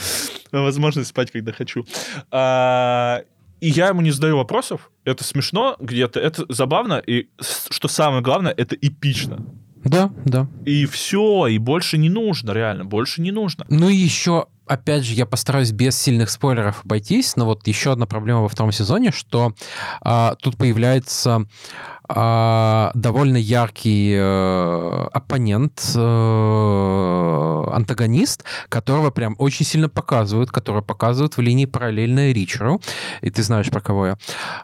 Возможность спать, когда хочу. А, и я ему не задаю вопросов. Это смешно где-то, это забавно. И что самое главное, это эпично. Да, да. И все, и больше не нужно, реально, больше не нужно. Ну и еще опять же, я постараюсь без сильных спойлеров обойтись, но вот еще одна проблема во втором сезоне, что а, тут появляется а, довольно яркий э, оппонент, э, антагонист, которого прям очень сильно показывают, которого показывают в линии параллельной Ричеру, и ты знаешь, про кого я.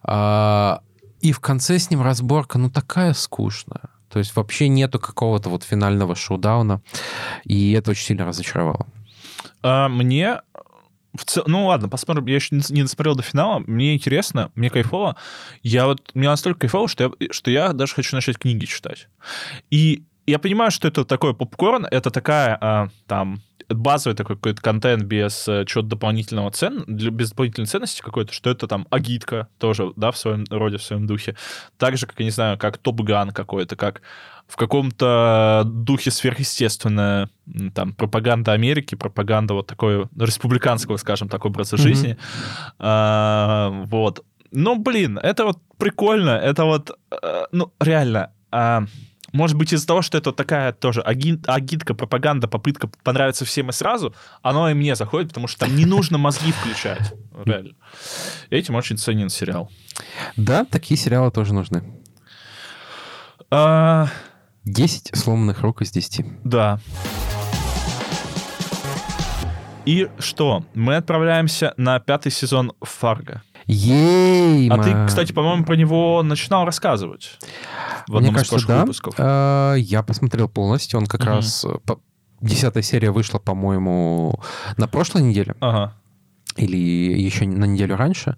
А, и в конце с ним разборка, ну, такая скучная. То есть вообще нету какого-то вот финального шоудауна, и это очень сильно разочаровало. А, мне в цел... Ну ладно, посмотрим. Я еще не досмотрел до финала. Мне интересно, мне кайфово. Я вот... Мне настолько кайфово, что я, что я даже хочу начать книги читать. И я понимаю, что это такой попкорн, это такая а, там базовый такой какой-то контент без э, чего-то дополнительного цен, для, без дополнительной ценности какой-то, что это там агитка тоже, да, в своем роде, в своем духе. Так же, как, я не знаю, как Топ-Ган какой-то, как в каком-то духе сверхъестественная там пропаганда Америки, пропаганда вот такой республиканского, скажем так, образа mm-hmm. жизни. А, вот. Ну, блин, это вот прикольно, это вот, а, ну, реально, а, может быть, из-за того, что это такая тоже агитка, пропаганда, попытка понравиться всем и сразу, оно и мне заходит, потому что там не нужно мозги включать. Реально. Этим очень ценен сериал. Да, такие сериалы тоже нужны. А... 10 сломанных рук из 10. Да. И что? Мы отправляемся на пятый сезон Фарго. Ей! А ты, кстати, по-моему, про него начинал рассказывать в одном Мне кажется, из да. выпусков. Э, я посмотрел полностью, он как угу. раз десятая серия вышла, по-моему, на прошлой неделе. Ага. Или еще на неделю раньше.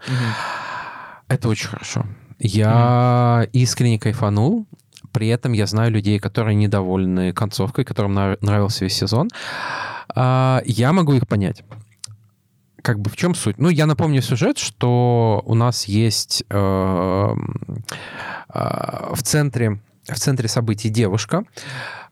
Это очень хорошо. Я искренне кайфанул. При этом я знаю людей, которые недовольны концовкой, которым нравился весь сезон. А, я могу их понять как бы в чем суть? Ну, я напомню сюжет, что у нас есть э, э, в центре в центре событий девушка,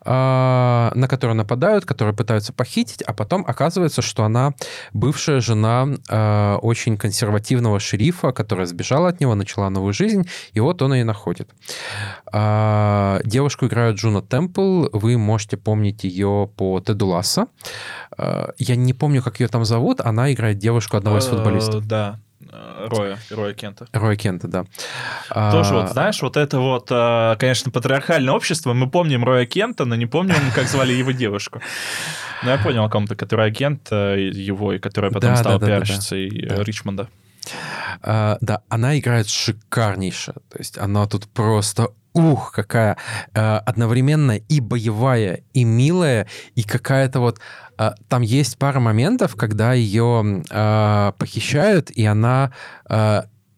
а, на которую нападают, которую пытаются похитить, а потом оказывается, что она бывшая жена а, очень консервативного шерифа, которая сбежала от него, начала новую жизнь, и вот он ее находит. А, девушку играет Джуна Темпл, вы можете помнить ее по Теду Лассо. Я не помню, как ее там зовут, она играет девушку одного из э, футболистов. Да, Роя, Роя Кента. Роя Кента, да. Тоже вот, знаешь, вот это вот, э, конечно, патриархальное общество. Мы помним Роя Кента, но не помним, как звали его девушку. Ну, я понял о ком-то, который агент э, его, и которая потом да, стала да, пиарщицей да, да. Ричмонда. Uh, да, она играет шикарнейше. То есть она тут просто ух, какая uh, одновременно и боевая, и милая, и какая-то вот а, там есть пара моментов, когда ее похищают, и она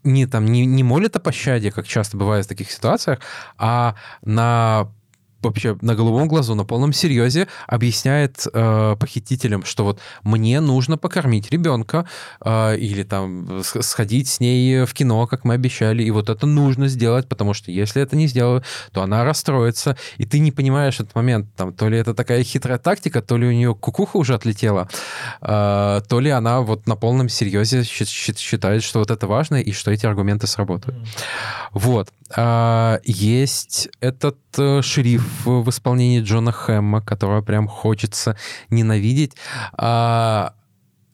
не, там, не, не молит о пощаде, как часто бывает в таких ситуациях, а на вообще на голубом глазу, на полном серьезе объясняет э, похитителям, что вот мне нужно покормить ребенка э, или там сходить с ней в кино, как мы обещали, и вот это нужно сделать, потому что если это не сделаю, то она расстроится, и ты не понимаешь этот момент, там, то ли это такая хитрая тактика, то ли у нее кукуха уже отлетела, э, то ли она вот на полном серьезе считает, что вот это важно, и что эти аргументы сработают. Mm. Вот. А, есть этот э, шериф в исполнении Джона Хэмма, которого прям хочется ненавидеть. А,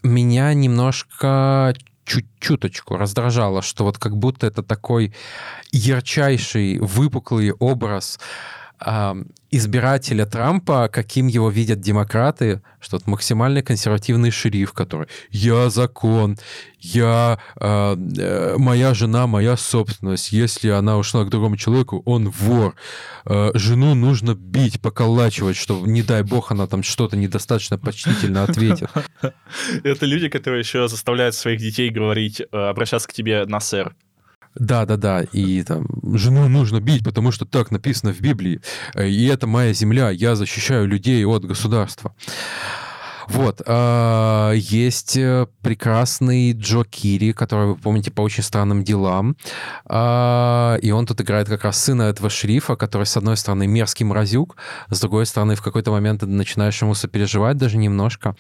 меня немножко чуть-чуточку раздражало, что вот как будто это такой ярчайший, выпуклый образ избирателя Трампа, каким его видят демократы, что это максимально консервативный шериф, который «я закон», «я... Э, э, моя жена, моя собственность», «если она ушла к другому человеку, он вор», э, «жену нужно бить, поколачивать, чтобы, не дай бог, она там что-то недостаточно почтительно ответит». Это люди, которые еще заставляют своих детей говорить, э, обращаться к тебе на «сэр». Да, да, да. И там жену нужно бить, потому что так написано в Библии. Э, и это моя земля. Я защищаю людей от государства. Вот. А, есть э, прекрасный Джо Кири, который вы помните по очень странным делам. А, и он тут играет как раз сына этого шерифа, который, с одной стороны, мерзкий мразюк, с другой стороны, в какой-то момент ты начинаешь ему сопереживать даже немножко.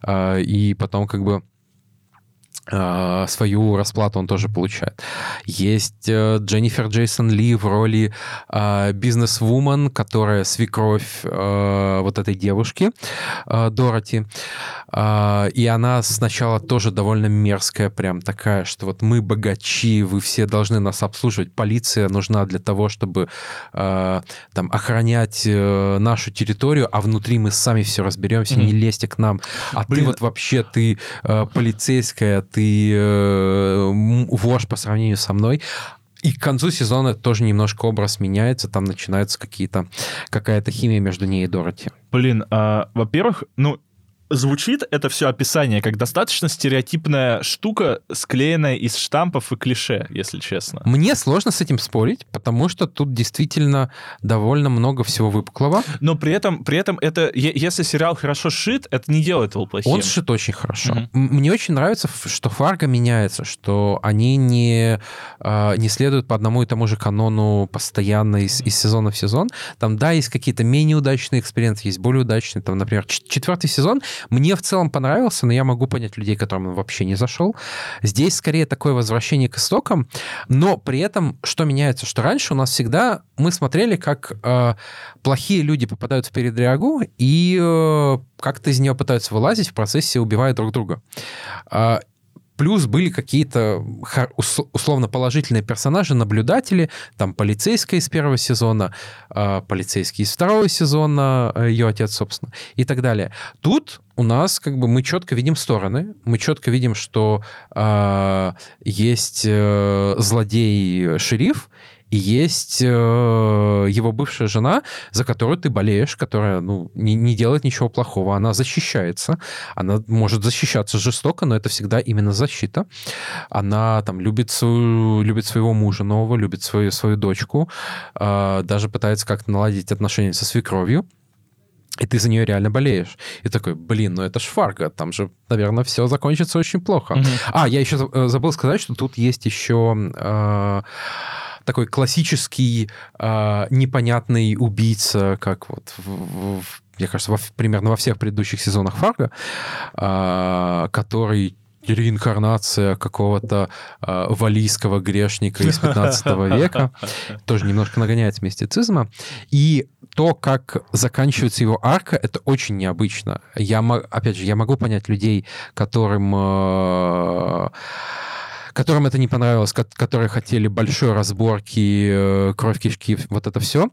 А, и потом как бы свою расплату он тоже получает. Есть э, Дженнифер Джейсон Ли в роли э, бизнес-вумен, которая свекровь э, вот этой девушки, э, Дороти. Э, и она сначала тоже довольно мерзкая, прям такая, что вот мы богачи, вы все должны нас обслуживать. Полиция нужна для того, чтобы там охранять нашу территорию, а внутри мы сами все разберемся, mm-hmm. не лезьте к нам. А Блин. ты вот вообще, ты полицейская, ты э, вож по сравнению со мной. И к концу сезона тоже немножко образ меняется, там начинается какие-то какая-то химия между ней и Дороти. Блин, а, во-первых, ну звучит это все описание как достаточно стереотипная штука, склеенная из штампов и клише, если честно. Мне сложно с этим спорить, потому что тут действительно довольно много всего выпуклого. Но при этом, при этом это, если сериал хорошо шит, это не делает его плохим. Он шит очень хорошо. Mm-hmm. Мне очень нравится, что Фарго меняется, что они не, а, не следуют по одному и тому же канону постоянно из, из сезона в сезон. Там, да, есть какие-то менее удачные эксперименты, есть более удачные. Там, например, четвертый сезон мне в целом понравился, но я могу понять людей, которым он вообще не зашел. Здесь скорее такое возвращение к истокам, но при этом что меняется, что раньше у нас всегда мы смотрели, как э, плохие люди попадают в передрягу и э, как-то из нее пытаются вылазить, в процессе убивая друг друга. Э, Плюс были какие-то условно положительные персонажи, наблюдатели, там полицейская из первого сезона, э, полицейский из второго сезона, э, ее отец, собственно, и так далее. Тут у нас как бы мы четко видим стороны, мы четко видим, что э, есть э, злодей-шериф, и есть э, его бывшая жена, за которую ты болеешь, которая ну, не, не делает ничего плохого, она защищается, она может защищаться жестоко, но это всегда именно защита. Она там любит, свою, любит своего мужа нового, любит свою, свою дочку, э, даже пытается как-то наладить отношения со свекровью и ты за нее реально болеешь. И такой, блин, ну это ж Фарго, там же, наверное, все закончится очень плохо. Mm-hmm. А, я еще э, забыл сказать, что тут есть еще э, такой классический э, непонятный убийца, как вот в, в, мне кажется, во, примерно во всех предыдущих сезонах Фарго, э, который реинкарнация какого-то э, валийского грешника из 15 века. Тоже немножко нагоняет мистицизма. И то, как заканчивается его арка, это очень необычно. Я, опять же, я могу понять людей, которым... Э, которым это не понравилось, которые хотели большой разборки, э, кровь кишки, вот это все.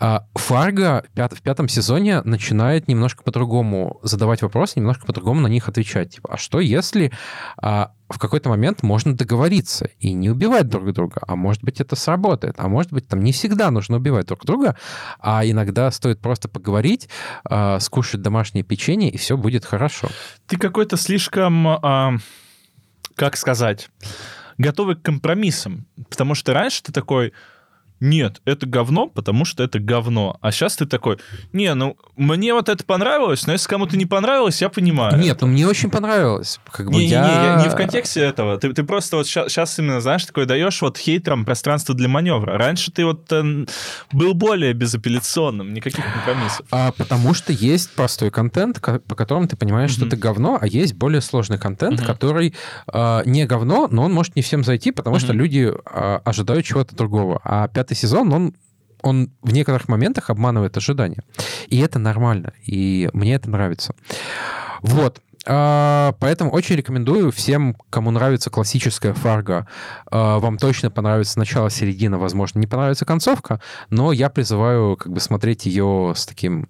А Фарго в пятом сезоне начинает немножко по-другому задавать вопросы, немножко по-другому на них отвечать. Типа, а что если а, в какой-то момент можно договориться и не убивать друг друга, а может быть это сработает, а может быть там не всегда нужно убивать друг друга, а иногда стоит просто поговорить, э, скушать домашнее печенье и все будет хорошо. Ты какой-то слишком э, как сказать, готовы к компромиссам. Потому что раньше ты такой, нет, это говно, потому что это говно. А сейчас ты такой, не, ну, мне вот это понравилось, но если кому-то не понравилось, я понимаю. Нет, ну, мне очень понравилось. Как бы не, я... не, не, не в контексте этого. Ты, ты просто вот сейчас, сейчас именно, знаешь, такой даешь вот хейтерам пространство для маневра. Раньше ты вот э, был более безапелляционным, никаких компромиссов. А, потому что есть простой контент, по которому ты понимаешь, mm-hmm. что это говно, а есть более сложный контент, mm-hmm. который э, не говно, но он может не всем зайти, потому mm-hmm. что люди э, ожидают чего-то другого. А пятый сезон, он он в некоторых моментах обманывает ожидания. И это нормально. И мне это нравится. Вот. А, поэтому очень рекомендую всем, кому нравится классическая фарго, а, вам точно понравится начало, середина, возможно, не понравится концовка, но я призываю как бы смотреть ее с таким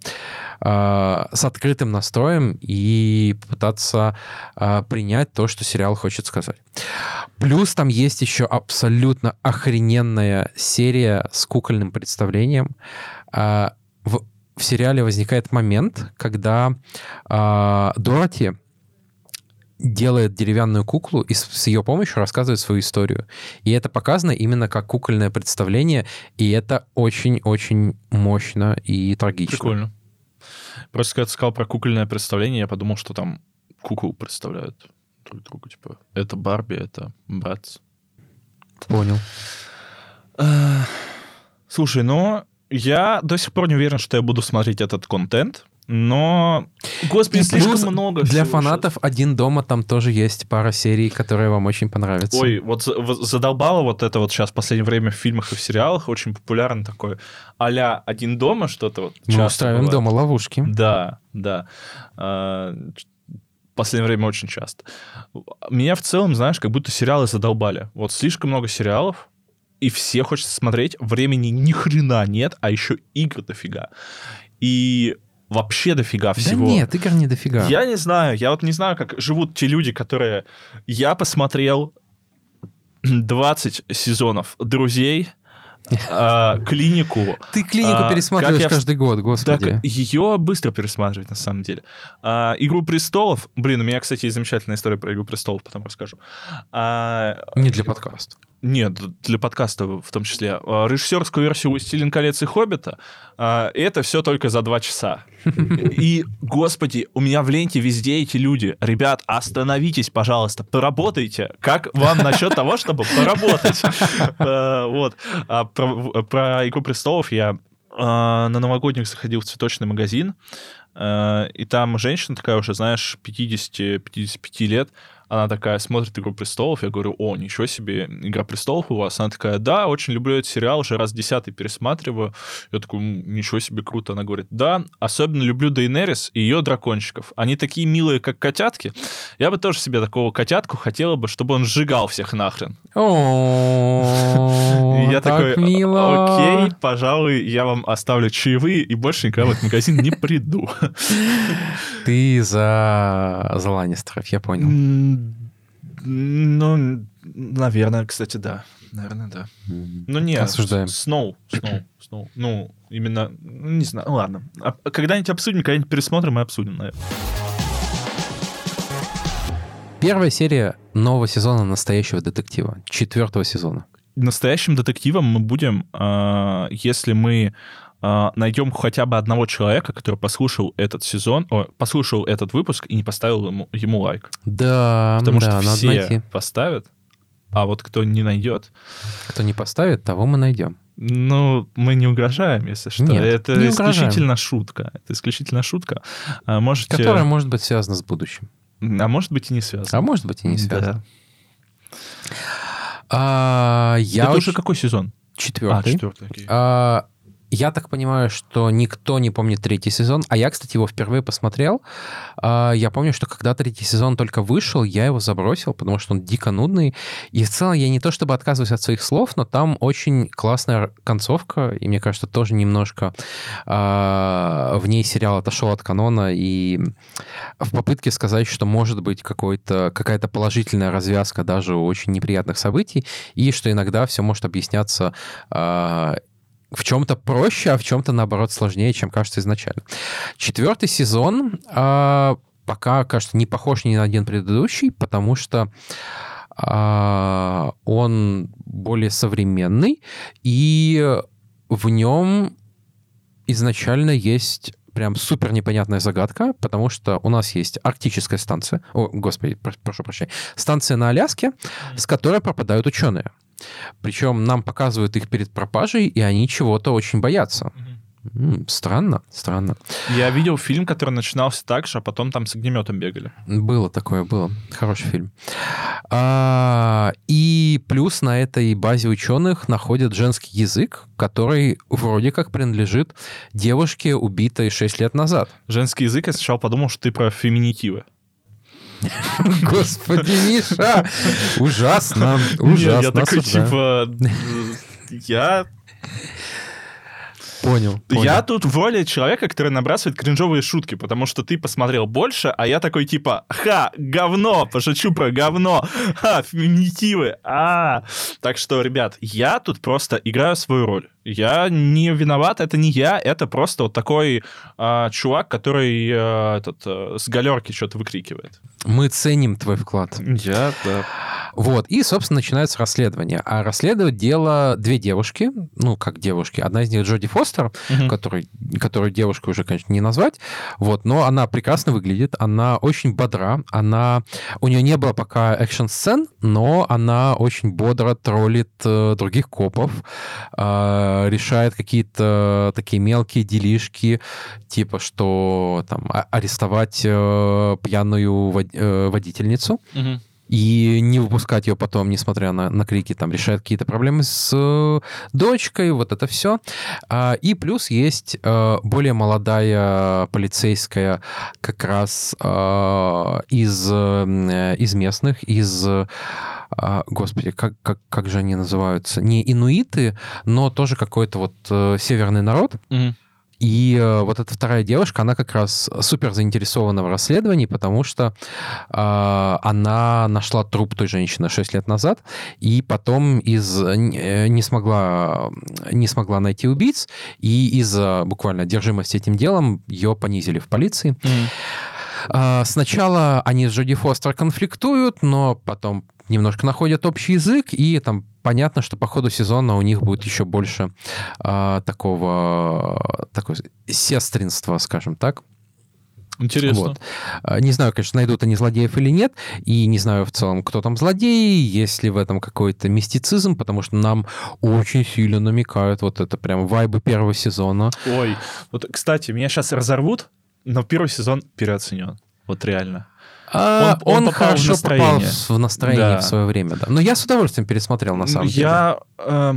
а, с открытым настроем и пытаться принять то, что сериал хочет сказать. Плюс там есть еще абсолютно охрененная серия с кукольным представлением. В, в сериале возникает момент, когда Дороти делает деревянную куклу и с ее помощью рассказывает свою историю. И это показано именно как кукольное представление, и это очень-очень мощно и трагично. Прикольно. Просто когда ты сказал про кукольное представление, я подумал, что там кукол представляют друг другу. Типа, это Барби, это братц. Понял. Слушай, но я до сих пор не уверен, что я буду смотреть этот контент, но, господи, и слишком много. Для фанатов сейчас. «Один дома» там тоже есть пара серий, которые вам очень понравятся. Ой, вот задолбало вот это вот сейчас в последнее время в фильмах и в сериалах очень популярно такое а «Один дома» что-то вот Мы устраиваем бывает. дома ловушки. Да, да. А, в последнее время очень часто. Меня в целом, знаешь, как будто сериалы задолбали. Вот слишком много сериалов, и все хочется смотреть, времени ни хрена нет, а еще игр дофига. И вообще дофига всего. Да нет, игр не дофига. Я не знаю, я вот не знаю, как живут те люди, которые... Я посмотрел 20 сезонов «Друзей», а, клинику. Ты клинику а, пересматриваешь я... каждый год, господи. Так, ее быстро пересматривать, на самом деле. А, Игру престолов. Блин, у меня, кстати, замечательная история про Игру престолов, потом расскажу. А, Не для подкаста. Нет, для подкаста в том числе. А, режиссерскую версию «Властелин колец» и «Хоббита» а, это все только за два часа. И, господи, у меня в ленте везде эти люди. Ребят, остановитесь, пожалуйста, поработайте. Как вам насчет того, чтобы поработать? А, вот. Про «Игру престолов» я на новогодних заходил в цветочный магазин, и там женщина такая уже, знаешь, 50-55 лет, она такая смотрит «Игру престолов», я говорю, о, ничего себе, «Игра престолов» у вас? Она такая, да, очень люблю этот сериал, уже раз десятый пересматриваю. Я такой, ничего себе, круто. Она говорит, да, особенно люблю Дейнерис и ее дракончиков. Они такие милые, как котятки. Я бы тоже себе такого котятку хотела бы, чтобы он сжигал всех нахрен. Я такой, окей, пожалуй, я вам оставлю чаевые и больше никогда в этот магазин не приду. Ты за, Ланнистеров, я понял. Ну, Наверное, кстати, да. Наверное, да. Ну, нет, Осуждаем. Сноу, Сноу, Сноу. Ну, именно, ну, не знаю, ладно. А когда-нибудь обсудим, когда-нибудь пересмотрим и обсудим, наверное. Первая серия нового сезона настоящего детектива, четвертого сезона. Настоящим детективом мы будем, а, если мы а, найдем хотя бы одного человека, который послушал этот сезон, о, послушал этот выпуск и не поставил ему, ему лайк. Да, Потому да, что все найти. поставят, а вот кто не найдет, Кто не поставит, того мы найдем. Ну, мы не угрожаем, если что. Нет, это не исключительно шутка. Это исключительно шутка. А можете... Которая может быть связана с будущим. А может быть и не связано. А может быть и не Да. связана. А, я Это очень- уже какой сезон? А, четвертый. четвертый. окей. А, я так понимаю, что никто не помнит третий сезон. А я, кстати, его впервые посмотрел. А, я помню, что когда третий сезон только вышел, я его забросил, потому что он дико нудный. И в целом я не то чтобы отказываюсь от своих слов, но там очень классная концовка. И мне кажется, тоже немножко а, в ней сериал отошел от канона. И в попытке сказать, что может быть какой-то, какая-то положительная развязка даже у очень неприятных событий, и что иногда все может объясняться а, в чем-то проще, а в чем-то, наоборот, сложнее, чем кажется изначально. Четвертый сезон а, пока, кажется, не похож ни на один предыдущий, потому что а, он более современный, и в нем изначально есть прям супер непонятная загадка, потому что у нас есть арктическая станция, о, господи, про- прошу прощения, станция на Аляске, с которой пропадают ученые. Причем нам показывают их перед пропажей, и они чего-то очень боятся. М, Странно, странно. Я видел фильм, который начинался так же, а потом там с огнеметом бегали. Было такое, было. Хороший фильм. А, и плюс на этой базе ученых находят женский язык, который вроде как принадлежит девушке, убитой 6 лет назад. Женский язык, я сначала подумал, что ты про феминитивы. Господи, Миша! Ужасно, ужасно. я такой, типа... Я Понял, Я понял. тут в роли человека, который набрасывает кринжовые шутки, потому что ты посмотрел больше, а я такой типа, ха, говно, пошучу про говно, ха, феминитивы, а. Так что, ребят, я тут просто играю свою роль. Я не виноват, это не я, это просто вот такой а, чувак, который а, этот, а, с галерки что-то выкрикивает. Мы ценим твой вклад. Я, да. Вот, и, собственно, начинается расследование. А расследовать дело две девушки, ну, как девушки. Одна из них Джоди Фостер, Мгм. который, которую девушкой уже, конечно, не назвать, вот, но она прекрасно выглядит, она очень бодра, она... У нее не было пока экшн-сцен, но она очень бодро троллит э, других копов, э, решает какие-то такие мелкие делишки, типа, что там а- арестовать э, пьяную э, водительницу, Мгм. И не выпускать ее потом, несмотря на, на крики, там, решает какие-то проблемы с э, дочкой, вот это все. и плюс есть э, более молодая полицейская как раз э, из, э, из местных, из... э, а, господи, как, как, как же они называются? Не инуиты, но тоже какой-то вот э, северный народ. Мгм. И э, вот эта вторая девушка, она как раз супер заинтересована в расследовании, потому что э, она нашла труп той женщины 6 лет назад, и потом из, э, не, смогла, не смогла найти убийц, и из-за буквально одержимости этим делом ее понизили в полиции. Мгм. А, Сначала они с Джоди Фостер конфликтуют, но потом немножко находят общий язык, и там понятно, что по ходу сезона у них будет еще больше а, такого такое сестринства, скажем так. Интересно. Вот. А, Не знаю, конечно, найдут они злодеев или нет, и не знаю в целом, кто там злодей, есть ли в этом какой-то мистицизм, потому что нам очень сильно намекают вот это прям вайбы первого сезона. Ой, вот, кстати, меня сейчас разорвут, но первый сезон переоценен. Вот реально. А, Он- он он, попал в хорошо попал настроение. в, в настроение Да. в свое время, да. Но я с удовольствием пересмотрел, на самом деле. Я... э,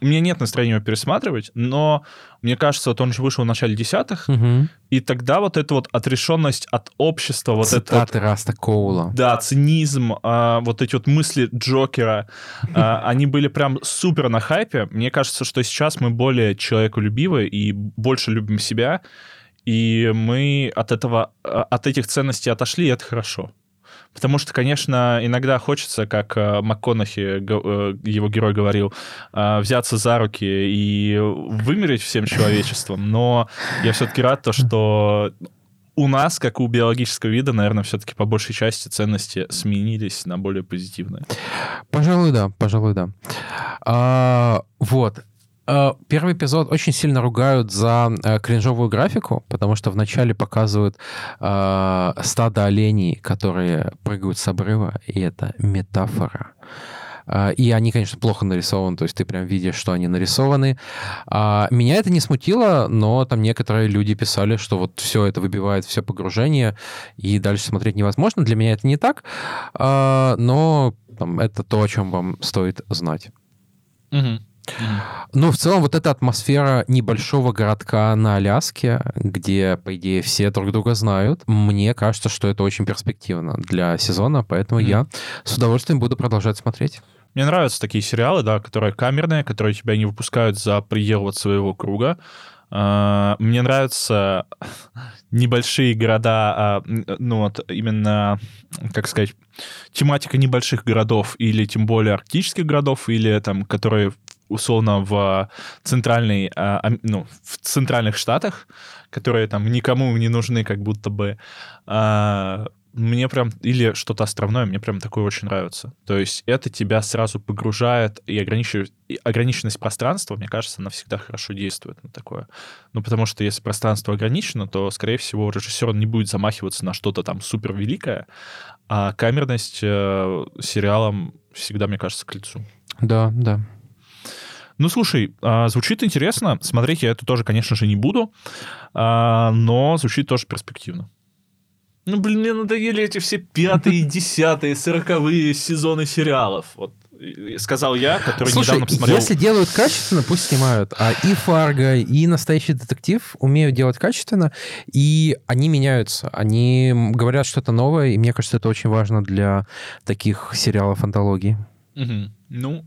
у меня нет настроения его пересматривать, но мне кажется, вот он же вышел в начале десятых, Мгм. и тогда вот эта вот отрешенность от общества, вот это вот Цитаты Раста Коула. Да, цинизм, а, вот эти вот мысли Джокера, а, они были прям супер на хайпе. Мне кажется, что сейчас мы более человеколюбивы и больше любим себя, и мы от этого, а, от этих ценностей отошли, и это хорошо. Потому что, конечно, иногда хочется, как э, МакКонахи, э, его герой говорил, э, взяться за руки и вымереть всем человечеством, но я все-таки рад то, что у нас, как у биологического вида, наверное, все-таки по большей части ценности сменились на более позитивные. Пожалуй, да, пожалуй, да. А, вот. А, первый эпизод очень сильно ругают за а, кринжовую графику, потому что вначале показывают а, стадо оленей, которые прыгают с обрыва, и это метафора. А, и они, конечно, плохо нарисованы, то есть ты прям видишь, что они нарисованы. А, меня это не смутило, но там некоторые люди писали, что вот все это выбивает все погружение, и дальше смотреть невозможно. Для меня это не так, но там, это то, о чем вам стоит знать. Угу. Ну, в целом, вот эта атмосфера небольшого городка на Аляске, где, по идее, все друг друга знают, мне кажется, что это очень перспективно для сезона, поэтому mm. я с удовольствием буду продолжать смотреть. Мне нравятся такие сериалы, да, которые камерные, которые тебя не выпускают за пределы вот своего круга. А, мне нравятся небольшие города, а, ну вот именно, как сказать, тематика небольших городов или тем более арктических городов, или там, которые условно в центральной, а, ну, в центральных штатах, которые там никому не нужны, как будто бы мне прям, или что-то островное, мне прям такое очень нравится. То есть это тебя сразу погружает, и, ограничивает, и ограниченность пространства, мне кажется, она всегда хорошо действует на такое. Ну, потому что если пространство ограничено, то, скорее всего, режиссер не будет замахиваться на что-то там супер великое, а камерность э, сериалам всегда, мне кажется, к лицу. Да, да. Ну, слушай, э, звучит интересно. Смотреть я это тоже, конечно же, не буду, э, но звучит тоже перспективно. Ну, блин, мне надоели эти все пятые, десятые, сороковые сезоны сериалов. Вот сказал я, который Слушай, недавно посмотрел. если делают качественно, пусть снимают. А и Фарго, и Настоящий детектив умеют делать качественно, и они меняются. Они говорят что-то новое, и мне кажется, это очень важно для таких сериалов антологии. Угу. Ну,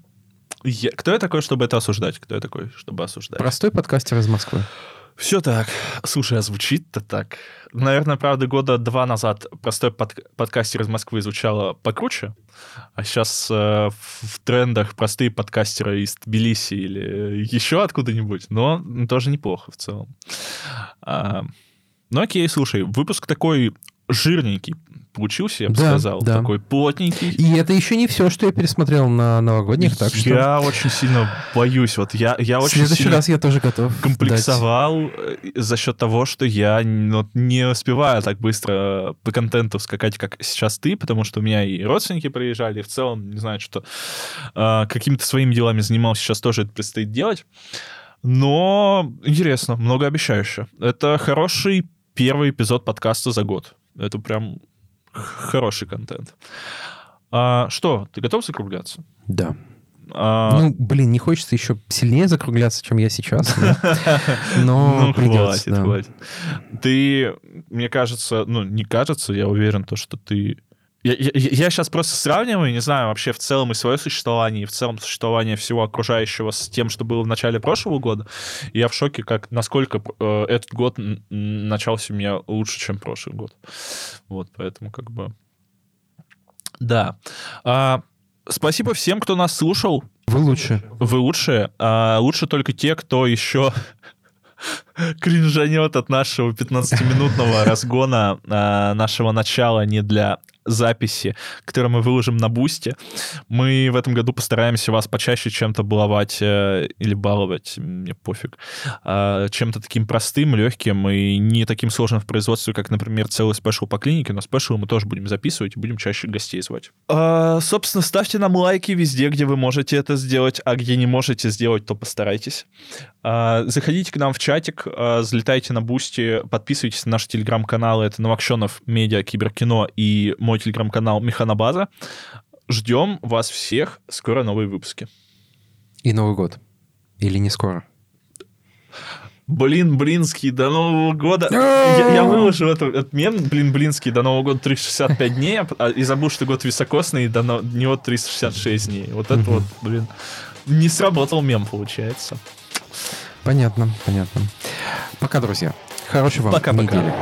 я... кто я такой, чтобы это осуждать? Кто я такой, чтобы осуждать? Простой подкастер из Москвы. Все так. Слушай, а звучит-то так. Наверное, правда, года два назад простой под, подкастер из Москвы звучало покруче, а сейчас э, в трендах простые подкастеры из Тбилиси или еще откуда-нибудь, но тоже неплохо в целом. А, ну окей, слушай, выпуск такой жирненький получился, я бы да, сказал. Да. Такой плотненький. И это еще не все, что я пересмотрел на новогодних, так что... Я очень сильно боюсь. Вот я, я очень В следующий раз я тоже готов комплексовал дать. Э, за счет того, что я ну, не успеваю так быстро по контенту скакать, как сейчас ты, потому что у меня и родственники приезжали, и в целом, не знаю, что э, какими-то своими делами занимался, сейчас тоже это предстоит делать. Но интересно, многообещающе. Это хороший первый эпизод подкаста за год. Это прям хороший контент. А, что, ты готов закругляться? Да. А... Ну, блин, не хочется еще сильнее закругляться, чем я сейчас. Но, ну, придется, хватит, хватит. Ты, мне кажется, ну, не кажется, я уверен, то, что ты я, я, я сейчас просто сравниваю, не знаю, вообще в целом и свое существование, и в целом существование всего окружающего с тем, что было в начале прошлого года. И я в шоке, как насколько э, этот год начался у меня лучше, чем прошлый год. Вот, поэтому как бы... Да. А, спасибо всем, кто нас слушал. Вы лучше. Вы лучше. А, лучше только те, кто еще кринжанёт от нашего 15-минутного разгона а, нашего начала не для записи, которые мы выложим на Boosty. Мы в этом году постараемся вас почаще чем-то баловать э, или баловать, мне пофиг, э, чем-то таким простым, легким и не таким сложным в производстве, как, например, целый спешл по «Клинике», но спешл мы тоже будем записывать и будем чаще гостей звать. Э, собственно, ставьте нам лайки везде, где вы можете это сделать, а где не можете сделать, то постарайтесь. Э, заходите к нам в чатик, э, залетайте на Boosty, подписывайтесь на наши телеграм-каналы, это Новокшенов Медиа, Киберкино и мой мой телеграм-канал Механобаза. Ждем вас всех. Скоро новые выпуски. И Новый год. Или не скоро? Блин, Блинский, до Нового года. я, я выложил этот, этот мем, блин, Блинский, до Нового года 365 дней, а, и забыл, что год високосный, и до него 366 дней. Вот это вот, блин, не сработал мем, получается. Понятно, понятно. Пока, друзья. Хорошего вам Пока-пока. недели.